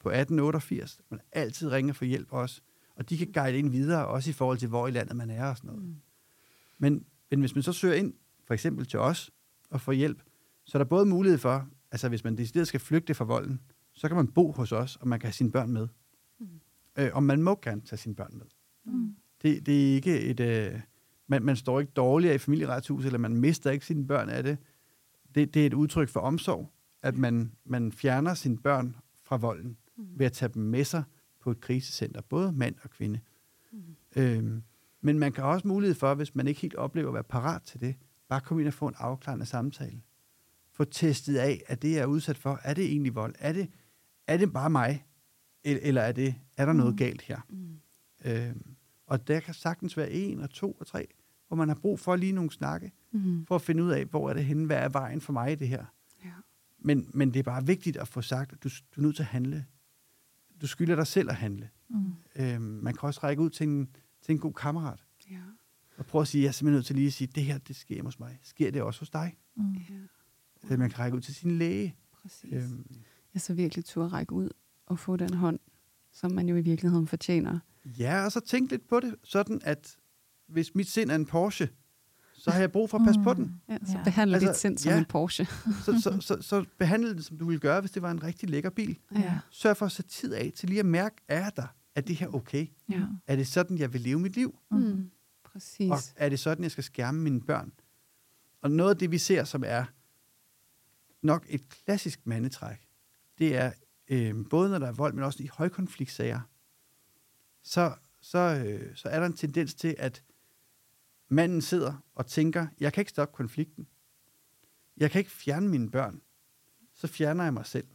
på 1888. Man kan altid ringe for hjælp også. Og de kan guide ind videre, også i forhold til, hvor i landet man er og sådan noget.
Mm.
Men, men hvis man så søger ind, for eksempel til os, og får hjælp, så er der både mulighed for, altså hvis man decideret skal flygte fra volden, så kan man bo hos os, og man kan have sine børn med.
Mm.
Øh, og man må gerne tage sine børn med.
Mm.
Det, det er ikke et... Øh, man, man står ikke dårligere i familieretshus, eller man mister ikke sine børn af det. det. Det er et udtryk for omsorg, at man, man fjerner sine børn fra volden
Mm.
ved at tage dem med sig på et krisecenter, både mand og kvinde.
Mm.
Øhm, men man kan også mulighed for, hvis man ikke helt oplever at være parat til det, bare komme ind og få en afklarende samtale. Få testet af, at det, jeg er udsat for, er det egentlig vold? Er det, er det bare mig? Eller, er, det, er der noget
Mm.
galt her?
Mm.
Øhm, og der kan sagtens være en og to og tre, hvor man har brug for lige nogle snakke,
Mm.
for at finde ud af, hvor er det henne, hvad er vejen for mig i det her.
Ja.
Men, men det er bare vigtigt at få sagt, at du, du er nødt til at handle. Du skylder dig selv at handle.
Mm.
Øhm, man kan også række ud til en, til en god kammerat,
Ja.
og prøve at sige, jeg er simpelthen nødt til lige at sige, det her, det sker hos mig. Sker det også hos dig?
Mm.
ja.
Øh, man kan række ud til sin læge.
Præcis.
Øhm,
Jeg så virkelig turde række ud og få den hånd, som man jo i virkeligheden fortjener.
ja, og så tænk lidt på det, sådan at hvis mit sind er en Porsche, så har jeg brug for at passe på den.
Ja, så behandler
Altså,
dit sind som
ja.
en Porsche.
Så, så, så, så behandle det, som du ville gøre, hvis det var en rigtig lækker bil.
Ja.
Sørg for at sætte tid af til lige at mærke, er der? Er det her okay?
ja.
Er det sådan, jeg vil leve mit liv?
Mm. Præcis.
Og er det sådan, jeg skal skærme mine børn? Og noget af det, vi ser, som er nok et klassisk mandetræk, det er øh, både når der er vold, men også i højkonfliktsager, så, så, øh, så er der en tendens til, at manden sidder og tænker, jeg kan ikke stoppe konflikten. Jeg kan ikke fjerne mine børn. Så fjerner jeg mig selv.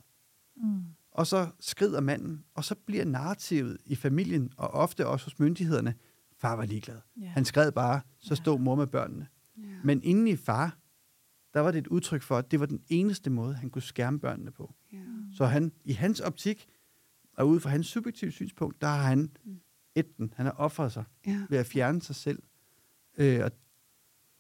Mm.
Og så skrider manden, og så bliver narrativet i familien, og ofte også hos myndighederne, far var ligeglad.
Ja.
Han skred bare, så stod mor med børnene.
ja.
Men inden i far, der var det et udtryk for, at det var den eneste måde, han kunne skærme børnene på.
ja.
Så han, i hans optik, og ud fra hans subjektive synspunkt, der har han
Mm.
etten. Han har offret sig
ja.
ved at fjerne sig selv. Øh, og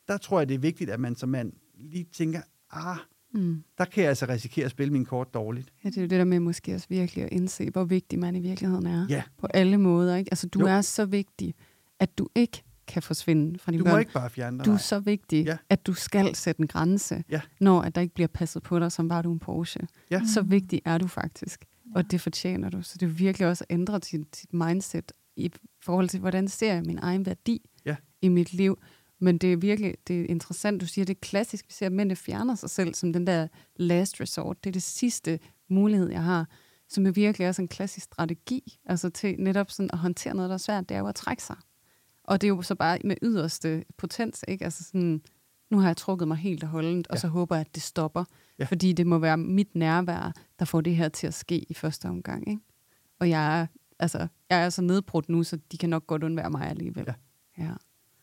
der tror jeg, det er vigtigt, at man som mand lige tænker, ah,
Mm.
der kan jeg altså risikere at spille min kort dårligt.
Ja, det er jo det der med måske også virkelig at indse, hvor vigtig man i virkeligheden er.
Ja.
På alle måder, ikke? Altså, du
Jo.
er så vigtig, at du ikke kan forsvinde fra dine
Du
børn.
må ikke bare fjerne dig.
Du er
nej.
så vigtig,
Ja.
at du skal sætte en grænse,
Ja.
når at der ikke bliver passet på dig, som var du en Porsche.
Ja.
Så
Mm.
vigtig er du faktisk, og det fortjener du. Så det er virkelig også at ændre sit, sit mindset i forhold til, hvordan ser jeg min egen værdi
Ja.
i mit liv. Men det er virkelig det er interessant, du siger, det er klassisk, vi ser, at mændene fjerner sig selv som den der last resort. Det er det sidste mulighed, jeg har, som er virkelig også en klassisk strategi, altså til netop sådan at håndtere noget, der er svært, det er jo at trække sig. Og det er jo så bare med yderste potens, ikke? Altså sådan, nu har jeg trukket mig helt og holdent, og
Ja.
så håber jeg, at det stopper.
Ja.
Fordi det må være mit nærvær, der får det her til at ske i første omgang, ikke? Og jeg er, altså, jeg er så nedbrudt nu, så de kan nok godt undvære mig alligevel.
Ja.
Ja.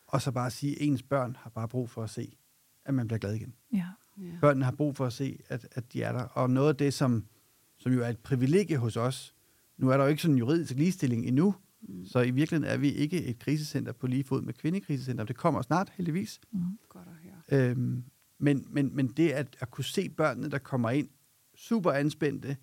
Og så bare sige, at ens børn har bare brug for at se, at man bliver glad igen.
Ja.
ja.
Børnene har brug for at se, at, at de er der. Og noget af det, som, som jo er et privilegie hos os, nu er der jo ikke sådan en juridisk ligestilling endnu,
Mm.
så i virkeligheden er vi ikke et krisecenter på lige fod med kvindekrisecenter. Det kommer snart, heldigvis.
Mm.
Godt at høre.
Øhm, men, men, men det at, at kunne se børnene, der kommer ind, super anspændte,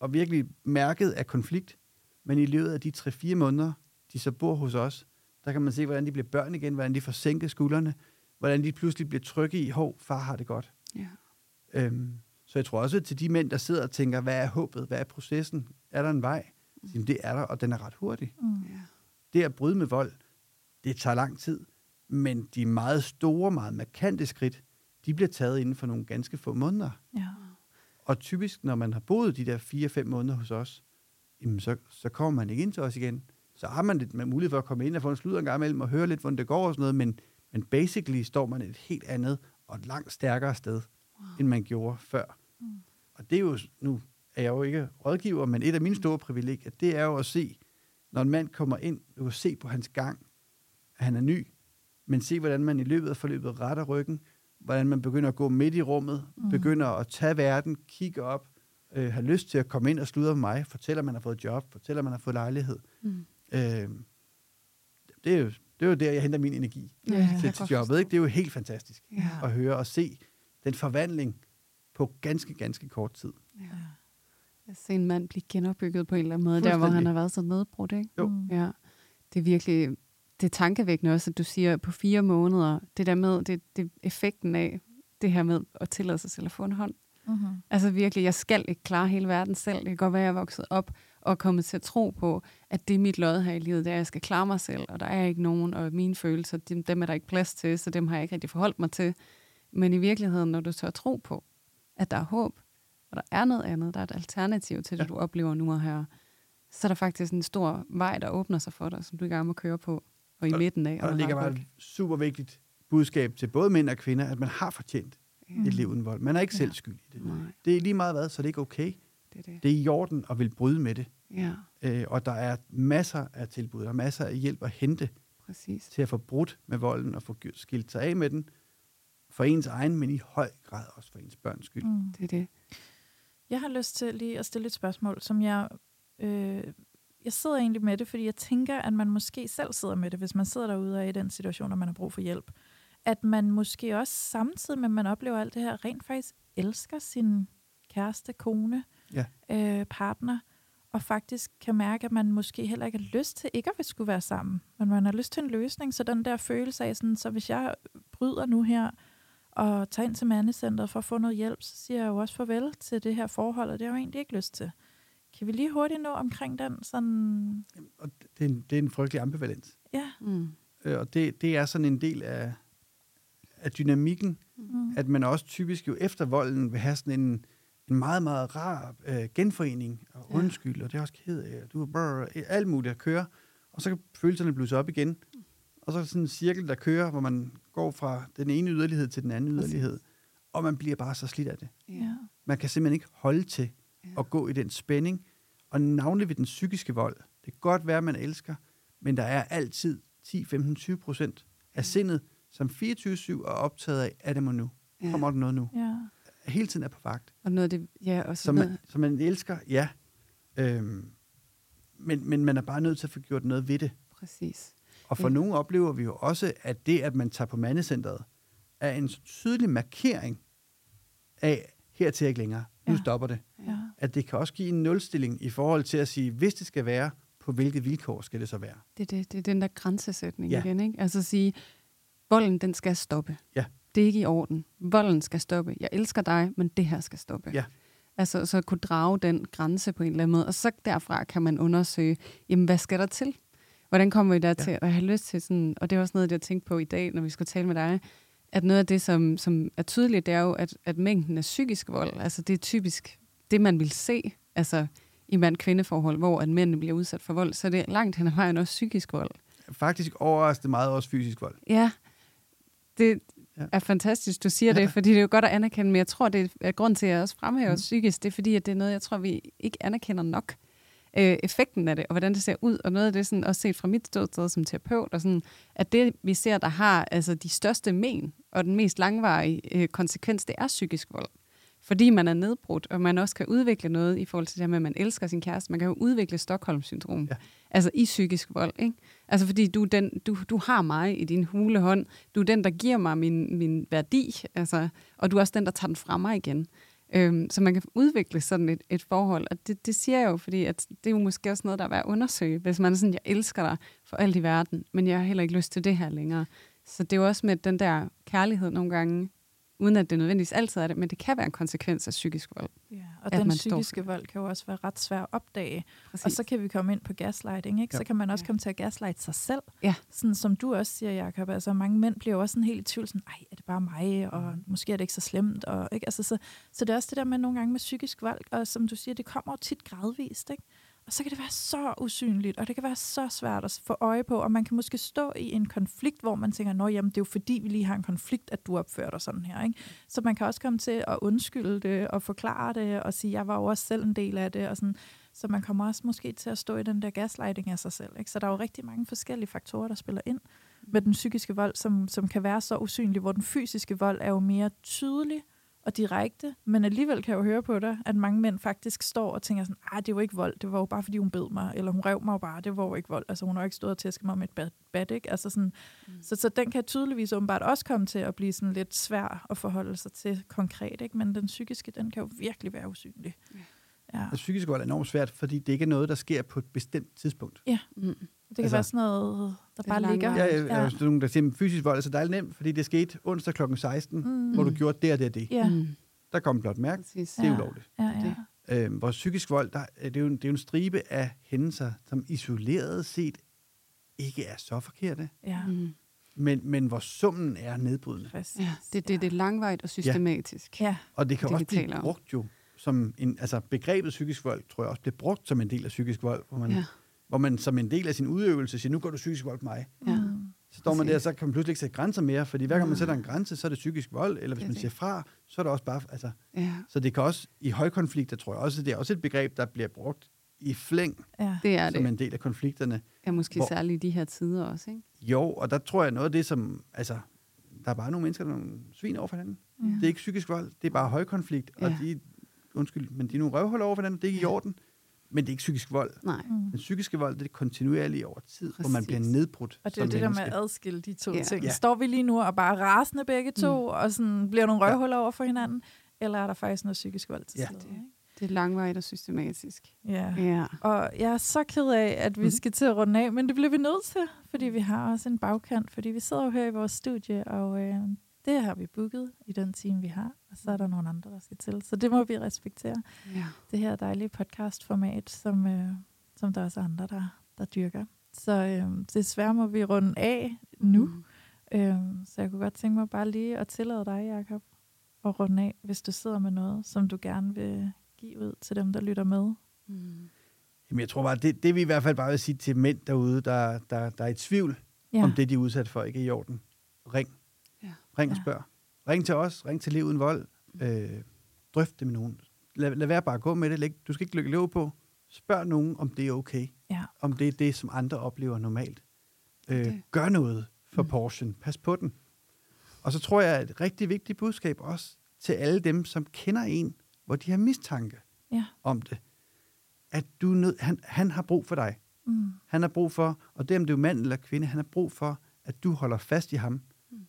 og virkelig mærket af konflikt, men i løbet af de 3-4 måneder, de så bor hos os, der kan man se, hvordan de bliver børn igen, hvordan de får sænket skuldrene, hvordan de pludselig bliver trygge i, hov, far har det godt.
Ja.
Øhm, så jeg tror også til de mænd, der sidder og tænker, hvad er håbet, hvad er processen, er der en vej? Jamen, det er der, og den er ret hurtig.
Mm.
ja.
Det at bryde med vold, det tager lang tid, men de meget store, meget markante skridt, de bliver taget inden for nogle ganske få måneder.
Ja.
Og typisk, når man har boet de der 4-5 måneder hos os, jamen så, så kommer man ikke ind til os igen. Så har man lidt med mulighed for at komme ind og få en sludder en gang imellem og høre lidt, hvordan det går og sådan noget, men, men basically står man et helt andet og et langt stærkere sted, wow. end man gjorde før.
Mm.
Og det er jo, nu er jeg jo ikke rådgiver, men et af mine store privilegier, det er jo at se, når en mand kommer ind, du kan se på hans gang, at han er ny, men se, hvordan man i løbet af forløbet retter ryggen, hvordan man begynder at gå midt i rummet,
Mm.
begynder at tage verden, kigge op, øh, have lyst til at komme ind og sludre med mig, fortæller, at man har fået job, fortæller, at man har fået lejlighed.
Mm.
Øh, det, er jo, det er jo der, jeg henter min energi
Ja,
til, til jobbet. Ikke? Det er jo helt fantastisk
Ja.
at høre og se den forvandling på ganske, ganske kort tid.
Ja. Jeg ser en mand blive genopbygget på en eller anden måde, der hvor han har været så nedbrudt, ikke?
Jo.
Mm.
Ja. Det er virkelig, det er tankevækkende også, at du siger på fire måneder, det der med, det, det effekten af det her med at tillade sig selv at få en hånd.
Mm-hmm.
Altså virkelig, jeg skal ikke klare hele verden selv. Det kan godt være, at jeg er vokset op og kommet til at tro på, at det er mit lod her i livet, det er, at jeg skal klare mig selv, og der er ikke nogen, og mine følelser, dem, dem er der ikke plads til, så dem har jeg ikke rigtig forholdt mig til. Men i virkeligheden, når du tør tro på, at der er håb, og der er noget andet, der er et alternativ til det,
Ja.
du oplever nu og her, så er der faktisk en stor vej, der åbner sig for dig, som du i gang med at køre på, og i
Og-
midten af.
Og der
har
ligger bare et super vigtigt budskab til både mænd og kvinder, at man har fortjent
Ja.
et liv uden vold. Man er ikke
Ja.
selv skyld i det.
Nej,
Det er lige meget hvad, så det er ikke okay.
det er det.
Det er i orden at vil bryde med det.
Ja,
Øh, og der er masser af tilbud, der er masser af hjælp at hente
præcis.
til at få brudt med volden og få skilt sig af med den. For ens egen, men i høj grad også for ens børns skyld.
Mm.
Det er det.
Jeg har lyst til lige at stille et spørgsmål, som jeg... Øh, jeg sidder egentlig med det, fordi jeg tænker, at man måske selv sidder med det, hvis man sidder derude og er i den situation, og man har brug for hjælp. At man måske også samtidig med, at man oplever alt det her, rent faktisk elsker sin kæreste, kone,
Ja.
øh, partner, og faktisk kan mærke, at man måske heller ikke har lyst til ikke at skulle være sammen, men man har lyst til en løsning. Så den der følelse af, sådan, så hvis jeg bryder nu her, og tager ind til mandecenteret for at få noget hjælp, så siger jeg jo også farvel til det her forhold, og det har jeg jo egentlig ikke lyst til. Kan vi lige hurtigt nå omkring den sådan...
Og det, er en, det er en frygtelig ambivalens.
Ja.
Mm.
Øh, og det, det er sådan en del af, af dynamikken,
Mm.
at man også typisk jo efter volden vil have sådan en, en meget, meget rar øh, genforening og
Ja.
undskyld, og det er også ked af, og du er bare alt muligt at køre, og så kan følelserne blusse op igen. Og så er der sådan en cirkel, der kører, hvor man går fra den ene yderlighed til den anden yderlighed, og man bliver bare så slidt af det.
Ja.
Man kan simpelthen ikke holde til
Ja.
at gå i den spænding, og navnlig ved den psykiske vold. Det kan godt være, at man elsker, men der er altid 10, 15, 20 procent af sindet, som 24-7 er optaget af, er det mig nu?
Ja.
Kommer der noget nu?
Ja.
Hele tiden er på vagt.
Og noget af det, ja, og
så man, så man elsker, ja. Øhm, men, men man er bare nødt til at få gjort noget ved det.
præcis.
Og for
Ja.
nogle oplever vi jo også, at det, at man tager på mandecenteret, er en tydelig markering af, her til ikke længere. Nu
Ja.
stopper det.
Ja.
At det kan også give en nulstilling i forhold til at sige, hvis det skal være på hvilke vilkår skal det så være.
Det, det, det er den der grænsesætning
Ja.
igen, ikke? Altså at sige, volden, den skal stoppe.
Ja.
Det er ikke i orden. Volden skal stoppe. Jeg elsker dig, men det her skal stoppe.
Ja.
Altså så at kunne drage den grænse på en eller anden måde, og så derfra kan man undersøge, jamen hvad skal der til? Hvordan kommer vi dertil? Ja. Og jeg har lyst til sådan, og det er også noget, jeg tænkte på i dag, når vi skulle tale med dig, at noget af det, som, som er tydeligt, det er jo, at, at mængden af psykisk vold, altså det er typisk det, man vil se, altså i mand-kvindeforhold, hvor at mændene bliver udsat for vold, så det er langt hen ad vejen også psykisk vold.
Faktisk overraskende meget også fysisk vold.
Ja, det
Ja.
er fantastisk, du siger
Ja.
det, fordi det er jo godt at anerkende, men jeg tror, det er grund til, at jeg også fremhæver
mm.
psykisk, det er fordi, at det er noget, jeg tror, vi ikke anerkender nok. Øh, effekten af det, og hvordan det ser ud, og noget af det, sådan, også set fra mit ståsted som terapeut, og sådan, at det, vi ser, der har altså, de største men, og den mest langvarige øh, konsekvens, det er psykisk vold. Fordi man er nedbrudt, og man også kan udvikle noget i forhold til det her med, at man elsker sin kæreste. Man kan jo udvikle Stockholm-syndrom.
Ja.
Altså i psykisk vold, ikke? Altså fordi du, den, du, du har mig i din hule hånd. Du er den, der giver mig min, min værdi. Altså, og du er også den, der tager den fra mig igen. Øhm, så man kan udvikle sådan et, et forhold. Og det, det siger jeg jo, fordi at det er jo måske også noget, der er værd at undersøge. Hvis man er sådan, jeg elsker dig for alt i verden, men jeg har heller ikke lyst til det her længere. Så det er jo også med den der kærlighed nogle gange, uden at det nødvendigvis altid er det, men det kan være en konsekvens af psykisk vold.
Ja, og
At
den
man står
psykiske vold kan jo også være ret svær at opdage.
Præcis.
Og så kan vi komme ind på gaslighting, ikke? Så
Ja.
kan man også
Ja.
komme til at gaslighte sig selv.
Ja.
Sådan som du også siger, Jacob. Altså mange mænd bliver jo også sådan helt i tvivl, sådan, ej, er det bare mig, og
Mhm.
måske er det ikke så slemt. Og, ikke? Altså, så, så det er også det der med nogle gange med psykisk vold, og som du siger, det kommer jo tit gradvist, ikke? Og så kan det være så usynligt, og det kan være så svært at få øje på, og man kan måske stå i en konflikt, hvor man tænker, nå jamen, det er jo fordi, vi lige har en konflikt, at du opfører dig sådan her. Ikke? Så man kan også komme til at undskylde det, og forklare det, og sige, jeg var jo også selv en del af det, og sådan. Så man kommer også måske til at stå i den der gaslighting af sig selv. Ikke? Så der er jo rigtig mange forskellige faktorer, der spiller ind med den psykiske vold, som, som kan være så usynlig, hvor den fysiske vold er jo mere tydelig og direkte, men alligevel kan jeg jo høre på dig, at mange mænd faktisk står og tænker sådan, ah, det var ikke vold, det var jo bare, fordi hun bed mig, eller hun rev mig jo bare, det var jo ikke vold. Altså, hun har jo ikke stået og tæsket mig med et bad, bad ikke? Altså sådan, mm. så, så den kan tydeligvis åbenbart også komme til at blive sådan lidt svær at forholde sig til konkret, ikke? Men den psykiske, den kan jo virkelig være usynlig.
Ja.
Ja.
Altså, psykisk vold er enormt svært, fordi det ikke er noget, der sker på et bestemt tidspunkt.
Mm.
Det kan
Altså-
altså, være sådan noget, der
er
bare ligger.
Ja, ja, ja. Der er nogen, der siger, at fysisk vold, altså det er nemt, fordi det skete onsdag kl. 16, mm. Hvor du gjorde det og det og det.
Ja,
Mm.
Der kom blot mærke,
Præcis.
det er
Ja.
ulovligt.
ja, ja.
Øhm, hvor psykisk vold, der, det, er jo en, det er jo en stribe af hændelser, som isoleret set ikke er så forkerte,
ja.
Mm.
men, men hvor summen er nedbrydende.
Præcis.
Ja, det, det, det er langvejt og systematisk.
Ja,
Og det kan
Det,
også blive brugt jo som en, altså begrebet psykisk vold, tror jeg også bliver brugt som en del af psykisk vold, hvor man, ja. Hvor man som en del af sin udøvelse siger, nu går du psykisk vold på mig.
Ja.
Så står man der, så kan man pludselig ikke sætte grænser mere, fordi hver gang man sætter en grænse, så er det psykisk vold, eller hvis
Det
man
det.
siger fra, så er det også bare, altså,
ja,
så det kan også, i højkonflikter, tror jeg også, det er også et begreb, der bliver brugt i flæng,
ja.
det er
som
det.
en del af konflikterne.
Ja, måske
Hvor-
særligt i de her tider også, ikke?
Jo, og der tror jeg noget af det, som, altså, der er bare nogle mennesker, der er nogle svin over for hinanden.
Ja.
Det er ikke psykisk vold, det er bare højkonflikt, og
Ja.
de, undskyld, men de er nogle røvhuller over for hinanden, det er ikke i
Ja.
orden, men det er ikke psykisk vold.
Nej.
Mm.
Den psykiske vold, det er kontinuerligt over tid, hvor man
Præcis.
bliver nedbrudt
Og det er det der med
menneske.
at adskille de to
Ja.
ja. ting.
Ja.
Ja. Står vi lige nu og bare rasende begge to, mm. og sådan bliver nogle
Ja.
røvhuller over for hinanden, eller er der faktisk noget psykisk vold til
Ja.
stede? ikke?
Det er langvejt og systematisk.
Ja.
Ja.
Og jeg er så ked af, at vi
Mhm.
skal til at runde af, men det bliver vi nødt til, fordi vi har også en bagkant, fordi vi sidder jo her i vores studie, og øh, det har vi booket i den time, vi har, og så er der nogle andre, der skal til. Så det må vi respektere.
ja.
Det her dejlige podcastformat, som, øh, som der også er andre, der, der dyrker. Så øh, desværre må vi runde af nu.
Mm.
Øhm, så jeg kunne godt tænke mig bare lige at tillade dig, Jacob, at runde af, hvis du sidder med noget, som du gerne vil give ud til dem, der lytter med.
Mm.
Jamen, jeg tror bare, det, det vi i hvert fald bare vil sige til mænd derude, der, der, der er i tvivl,
Ja,
om det, de er udsat for, ikke er i orden. Ring. Ring og spørg. Ring til os. Ring til Liv Uden Vold. Øh, drøft det med nogen. Lad, lad være bare at gå med det. Læg, du skal ikke lykke lov på. Spørg nogen, om det er okay.
ja,
Om det er det, som andre oplever normalt. Øh,
Det.
gør noget for
Mm.
portion. Pas på den. Og så tror jeg, at et rigtig vigtigt budskab også til alle dem, som kender en, hvor de har mistanke
ja.
om det. At du nød, han, han har brug for dig.
Mm.
Han har brug for, og det om det er mand eller kvinde, han har brug for, at du holder fast i ham.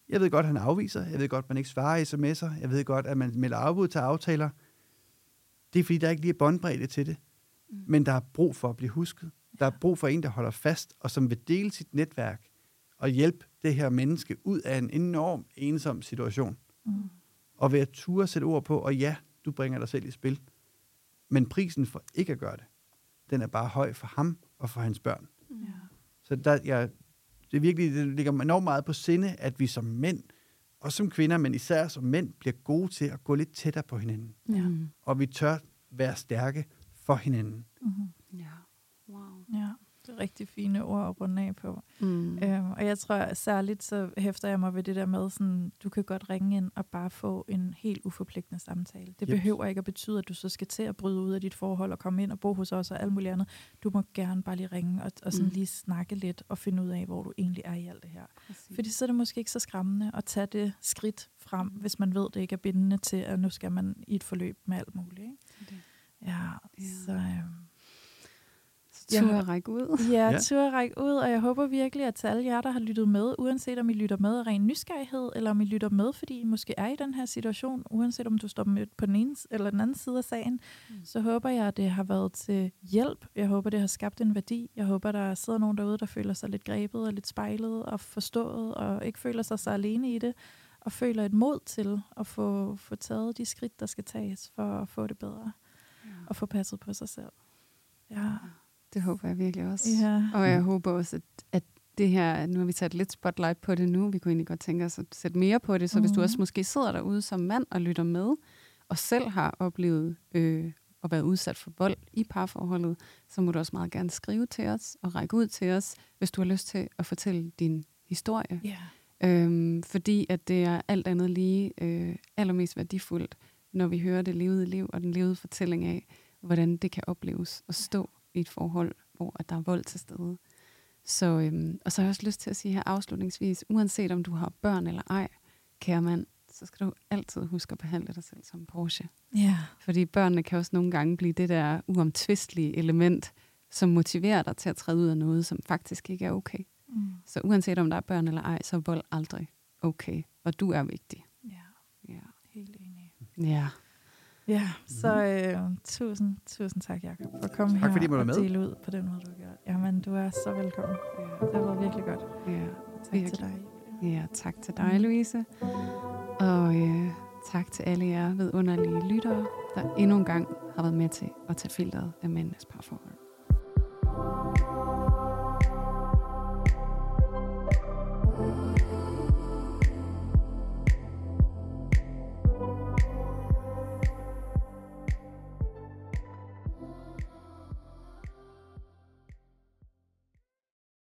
Mm.
Jeg ved godt, han afviser. Jeg ved godt, man ikke svarer sms'er. Jeg ved godt, at man melder afbud til aftaler. Det er, fordi der ikke lige er båndbredde til det.
Mm.
Men der er brug for at blive husket. Der er brug for en, der holder fast, og som vil dele sit netværk og hjælpe det her menneske ud af en enorm ensom situation.
Mm.
Og ved at ture sætte ord på, og ja, du bringer dig selv i spil. Men prisen for ikke at gøre det, den er bare høj for ham og for hans børn.
Ja.
Så der, ja, det er virkelig, det ligger mig enormt meget på sinde, at vi som mænd, og som kvinder, men især som mænd, bliver gode til at gå lidt tættere på hinanden.
Ja.
Og vi tør være stærke for hinanden.
Mm-hmm.
Ja. Wow.
Ja, rigtig fine ord at runde af på.
Mm.
Øhm, og jeg tror særligt, så hæfter jeg mig ved det der med, sådan, du kan godt ringe ind og bare få en helt uforpligtende samtale. Det
Yep.
behøver ikke at betyde, at du så skal til at bryde ud af dit forhold og komme ind og bo hos os og alt muligt andet. Du må gerne bare lige ringe og, og sådan
Mm.
lige snakke lidt og finde ud af, hvor du egentlig er i alt det her.
Præcis.
Fordi så er det måske ikke så skræmmende at tage det skridt frem, hvis man ved, det ikke er bindende til, at nu skal man i et forløb med alt muligt. Ikke?
Det.
Ja,
Ja.
så... Øhm,
Så turde at række ud.
Ja,
Ja.
tur række ud, og jeg håber virkelig, at til alle jer, der har lyttet med, uanset om I lytter med af ren nysgerrighed, eller om I lytter med, fordi I måske er i den her situation, uanset om du står med på den ene eller den anden side af sagen,
Mm.
mm. så håber jeg, at det har været til hjælp. Jeg håber, det har skabt en værdi. Jeg håber, der sidder nogen derude, der føler sig lidt grebet og lidt spejlet og forstået, og ikke føler sig så alene i det, og føler et mod til at få, få taget de skridt, der skal tages for at få det bedre,
Ja.
og få passet på sig selv. Ja.
Det håber jeg virkelig også.
Ja.
Og jeg håber også, at, at det her, nu har vi sat lidt spotlight på det nu, vi kunne egentlig godt tænke os at sætte mere på det, så mm. hvis du
Mhm.
også måske sidder derude som mand og lytter med, og selv har oplevet øh, at være udsat for vold i parforholdet, så må du også meget gerne skrive til os og række ud til os, hvis du har lyst til at fortælle din historie.
Ja.
Øhm, fordi at det er alt andet lige øh, allermest værdifuldt, når vi hører det levede liv og den levede fortælling af, hvordan det kan opleves at stå i et forhold, hvor at der er vold til stede. Så, øhm, og så har jeg også lyst til at sige her afslutningsvis, uanset om du har børn eller ej, kære mand, så skal du altid huske at behandle dig selv som Porsche.
Ja.
Fordi børnene kan også nogle gange blive det der uomtvistelige element, som motiverer dig til at træde ud af noget, som faktisk ikke er okay.
Mm.
Så uanset om der er børn eller ej, så er vold aldrig okay. Og du er vigtig.
Ja,
Ja.
helt enig.
Ja.
Ja, så øh, tusind, tusind tak, Jacob, for at komme
Tak,
her
fordi
og
med.
dele ud på den måde, du har gjort. Jamen, du er så velkommen. Det har været virkelig godt.
Ja.
Tak
Virkelig.
til dig.
ja, tak til dig, Louise. Og øh, tak til alle jer vidunderlige lyttere, der endnu en gang har været med til at tage filteret af mændenes parforhold.